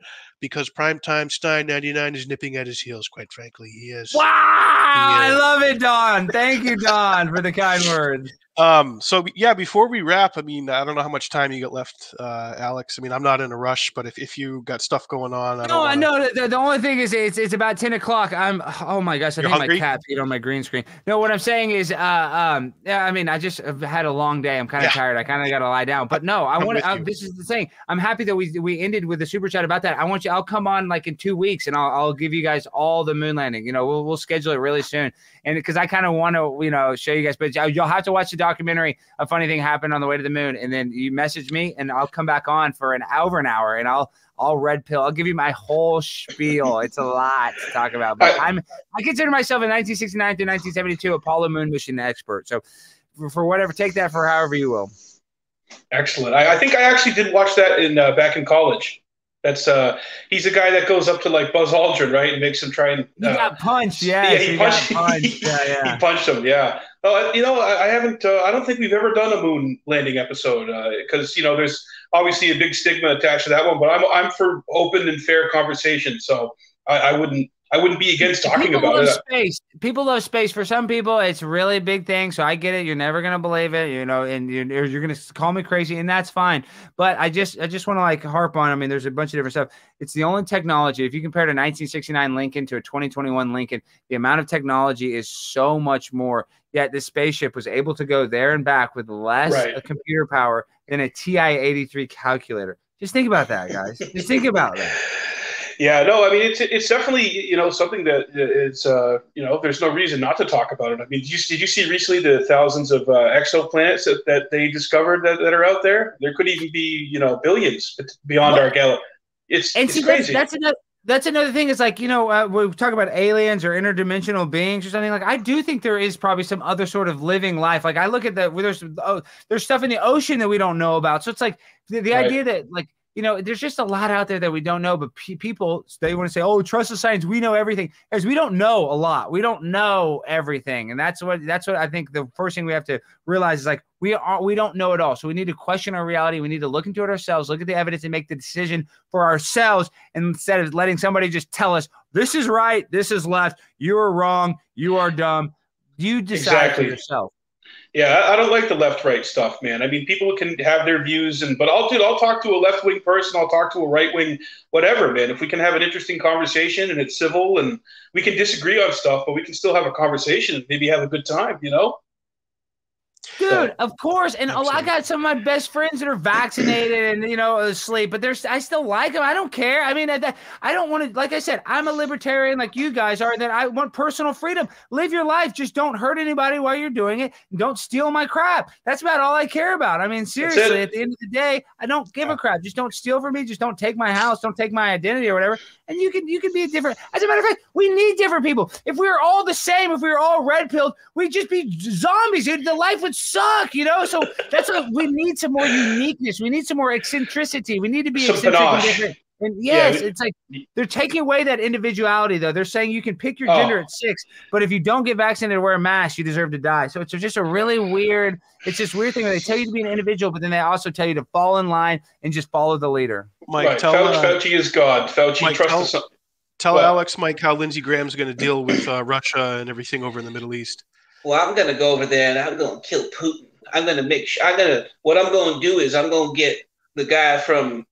because primetime Stein 99 is nipping at his heels, quite frankly. He is. Wow, I love it, Don. Thank you, Don, for the kind words. Um, so yeah, before we wrap, I mean, I don't know how much time you got left, uh, Alex. I mean, I'm not in a rush, but if, if you got stuff going on, I No, wanna- know. The, the only thing is, it's it's about ten o'clock. I'm. Oh my gosh, I You're think hungry? my cat peed on my green screen. No, what I'm saying is, uh, um, yeah, I mean, I just have had a long day. I'm kind of Yeah. tired. I kind of got to lie down. But no, I want to. This is the thing. I'm happy that we we ended with the super chat about that. I want you. I'll come on like in two weeks, and I'll I'll give you guys all the moon landing. You know, we'll we'll schedule it really soon, and because I kind of want to, you know, show you guys. But you'll have to watch the documentary. A funny thing happened on the way to the moon, and then you message me, and I'll come back on for an over an hour, and I'll I'll red pill. I'll give you my whole spiel. It's a lot to talk about, but I'm I consider myself a 1969 to 1972 Apollo moon mission expert. So for, for whatever, take that for however you will. Excellent. I, I think I actually did watch that in uh, back in college. That's uh, he's a guy that goes up to like Buzz Aldrin, right, and makes him try and. Uh, got punched, yes, yeah, he you punched. got [LAUGHS] punched. Yeah, yeah. he punched him. Yeah. Oh, you know, I, I haven't. Uh, I don't think we've ever done a moon landing episode because you know there's obviously a big stigma attached to that one. But I'm I'm for open and fair conversation, so I, I wouldn't I wouldn't be against talking people about love it. Space. People love space. For some people, it's really a big thing. So I get it. You're never gonna believe it, you know, and you're, you're gonna call me crazy, and that's fine. But I just, I just want to like harp on. I mean, there's a bunch of different stuff. It's the only technology. If you compare to 1969 Lincoln to a 2021 Lincoln, the amount of technology is so much more. Yet this spaceship was able to go there and back with less Right. uh, computer power than a TI-83 calculator. Just think about that, guys. Just think about that. Yeah, no, I mean it's it's definitely you know something that is uh, you know there's no reason not to talk about it. I mean, did you, did you see recently the thousands of uh, exoplanets that, that they discovered that, that are out there? There could even be you know billions beyond What? our galaxy. It's, And it's see, that's, crazy. that's another. That's another thing. Is like you know uh, we talk about aliens or interdimensional beings or something. Like I do think there is probably some other sort of living life. Like I look at the where there's oh, there's stuff in the ocean that we don't know about. So it's like the, the Right. idea that like you know there's just a lot out there that we don't know. But pe- people they want to say oh trust the science. We know everything. As we don't know a lot. We don't know everything, and that's what that's what I think the first thing we have to realize is like we are we don't know it all. So we need to question our reality. We need to look into it ourselves, look at the evidence, and make the decision for ourselves instead of letting somebody just tell us this is right, this is left, you are wrong, you are dumb. You decide Exactly. for yourself. Yeah, I don't like the left right stuff, man. I mean, people can have their views, and but I'll do. I'll talk to a left wing person. I'll talk to a right wing, whatever, man. If we can have an interesting conversation and it's civil, and we can disagree on stuff, but we can still have a conversation and maybe have a good time, you know? Dude, of course. And oh, I got some of my best friends that are vaccinated and you know asleep, but there's I still like them. I don't care. I mean, I, I don't want to. Like I said, I'm a libertarian, like you guys are. That I want personal freedom. Live your life. Just don't hurt anybody while you're doing it. Don't steal my crap. That's about all I care about. I mean, seriously. At the end of the day, I don't give a crap. Just don't steal from me. Just don't take my house. Don't take my identity or whatever. And you can you can be a different. As a matter of fact, we need different people. If we were all the same, if we were all red pilled, we'd just be zombies. Dude. The life would suck, you know. So that's what we need some more uniqueness. We need some more eccentricity. We need to be Some eccentric and different. And yes, Yeah. it's like they're taking away that individuality, though. They're saying you can pick your Oh. gender at six, but if you don't get vaccinated or wear a mask, you deserve to die. So it's just a really weird, it's this weird thing where they tell you to be an individual, but then they also tell you to fall in line and just follow the leader. Mike, right. tell Fauci, uh, Fauci is God. Fauci Mike, trust tell- the tell What? Alex, Mike, how Lindsey Graham's going to deal with uh, Russia and everything over in the Middle East. Well, I'm gonna go over there and I'm gonna kill Putin. I'm gonna make sure. I'm gonna. What I'm gonna do is I'm gonna get the guy from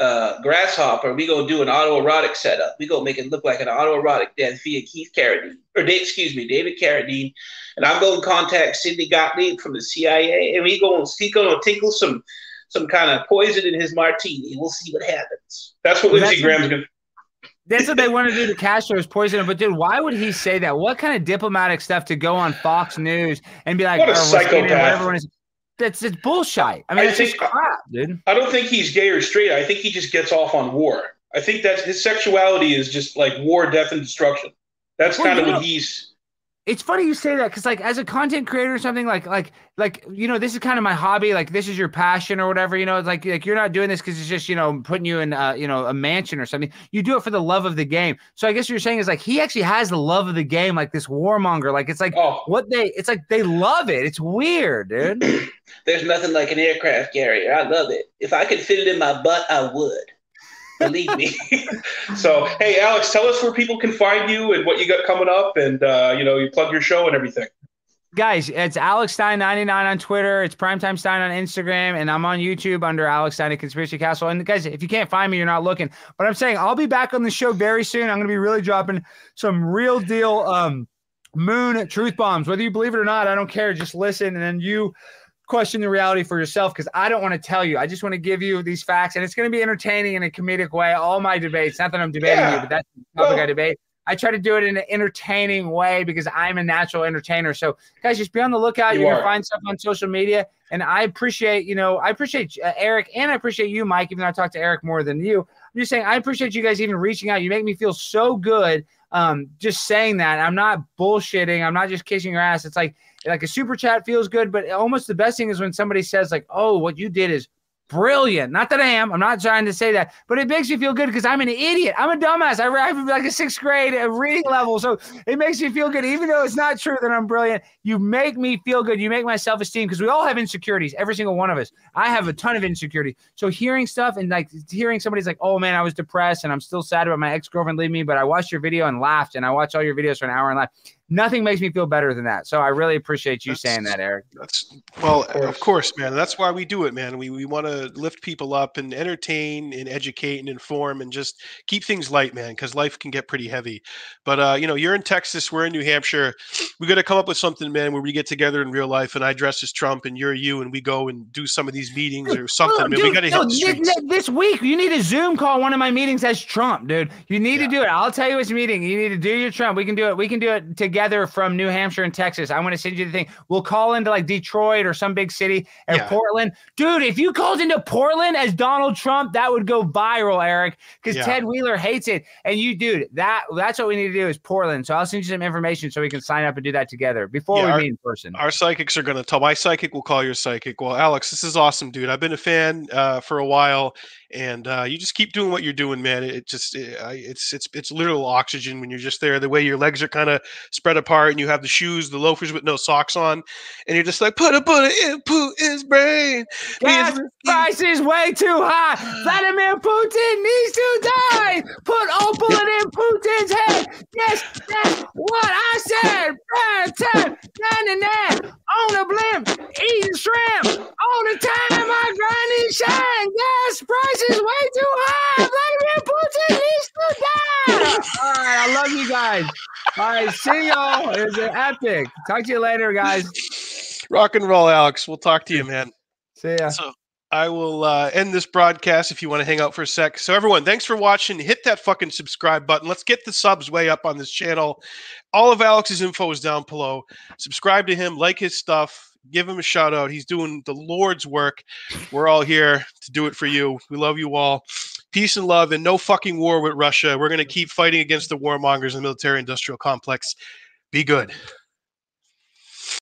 uh, Grasshopper. We gonna do an autoerotic setup. We gonna make it look like an autoerotic death via Keith Carradine or excuse me, David Carradine. And I'm gonna contact Sidney Gottlieb from the CIA, and we gonna he gonna tinkle some some kind of poison in his martini. We'll see what happens. That's what Lindsey Graham's going to. That's what they want to do to Castro is poison him. But dude, why would he say that? What kind of diplomatic stuff to go on Fox News and be like, What a "Oh, psychopath." That's it's bullshit. I mean, I it's just think- uh, crap, dude. I don't think he's gay or straight. I think he just gets off on war. I think that his sexuality is just like war, death, and destruction. That's Well, kind of what he's. It's funny you say that because, like, as a content creator or something, like, like, like, you know, this is kind of my hobby. Like, this is your passion or whatever. You know, it's like, like you're not doing this because it's just, you know, putting you in, uh, you know, a mansion or something. You do it for the love of the game. So I guess what you're saying is like he actually has the love of the game, like this warmonger. Like it's like Oh, what they, it's like they love it. It's weird, dude. [CLEARS THROAT] There's nothing like an aircraft carrier. I love it. If I could fit it in my butt, I would. Believe me. [LAUGHS] so hey, Alex, tell us where people can find you and what you got coming up, and uh, you know, you plug your show and everything. Guys, it's Alex Stein 99 on Twitter. It's Primetime Stein on Instagram. And I'm on YouTube under Alex Stein at Conspiracy Castle. And guys, if you can't find me, you're not looking. But I'm saying I'll be back on the show very soon. I'm going to be really dropping some real deal um, moon truth bombs. Whether you believe it or not, I don't care. Just listen. And then you question the reality for yourself because I don't want to tell you. I just want to give you these facts. And it's going to be entertaining in a comedic way. All my debates, not that I'm debating Yeah. you, but that's the topic Well- I debate. I try to do it in an entertaining way because I'm a natural entertainer. So, guys, just be on the lookout. You You're are. gonna find stuff on social media, and I appreciate, you know, I appreciate uh, Eric and I appreciate you, Mike. Even though I talk to Eric more than you, I'm just saying I appreciate you guys even reaching out. You make me feel so good. Um, just saying that I'm not bullshitting. I'm not just kissing your ass. It's like like a super chat feels good, but almost the best thing is when somebody says like, "Oh, what you did is." Brilliant. Not that I am. I'm not trying to say that, but it makes me feel good because I'm an idiot. I'm a dumbass. I have like a sixth grade uh, reading level, so it makes me feel good. Even though it's not true that I'm brilliant, you make me feel good. You make my self esteem because we all have insecurities. Every single one of us. I have a ton of insecurity. So hearing stuff and like hearing somebody's like, "Oh man, I was depressed and I'm still sad about my ex girlfriend leaving me," but I watched your video and laughed, and I watched all your videos for an hour and laughed. Nothing makes me feel better than that. So I really appreciate you That's- saying that, Eric. That's well, Of course. of course, man. That's why we do it, man. We we want to lift people up and entertain and educate and inform and just keep things light, man. Because life can get pretty heavy. But uh, you know, you're in Texas, we're in New Hampshire. We got to come up with something, man, where we get together in real life and I dress as Trump and you're you and we go and do some of these meetings or something. Well, man. we got to no, hit the thi- streets. this week, you need a Zoom call one of my meetings as Trump, dude. You need Yeah. to do it. I'll tell you which meeting. You need to do your Trump. We can do it. We can do it together from New Hampshire and Texas. I want to send you the thing. We'll call into like Detroit or some big city or Yeah. Portland. Dude, if you called into Portland as Donald Trump, that would go viral, Eric, because Yeah. Ted Wheeler hates it. And you, dude, that that's what we need to do is Portland. So I'll send you some information so we can sign up and do that together before Yeah, we our- meet in person. Our psychics are going to tell my psychic will call your psychic. Well, Alex, this is awesome, dude. I've been a fan uh, for a while, and uh, you just keep doing what you're doing, man. It just, it, it's, it's, it's literal oxygen when you're just there. The way your legs are kind of spread apart, and you have the shoes, the loafers with no socks on, and you're just like put a put it in Putin's brain. Gas Means- price is way too high. [SIGHS] Vladimir Putin needs to die. Put all bullet in Putin's head. Yes, that's what I said. Prime time, na na na. On a blimp, eating shrimp. All the time, I grind and shine. Gas price is way too high. Vladimir Putin needs to die. All right, I love you guys. All right, see y'all. It was epic. Talk to you later, guys. [LAUGHS] Rock and roll, Alex. We'll talk to you, man. See ya. So I will uh, end this broadcast if you want to hang out for a sec. So everyone, thanks for watching. Hit that fucking subscribe button. Let's get the subs way up on this channel. All of Alex's info is down below. Subscribe to him, like his stuff, give him a shout out. He's doing the Lord's work. We're all here to do it for you. We love you all. Peace and love, and no fucking war with Russia. We're going to keep fighting against the warmongers in the military industrial complex. Be good.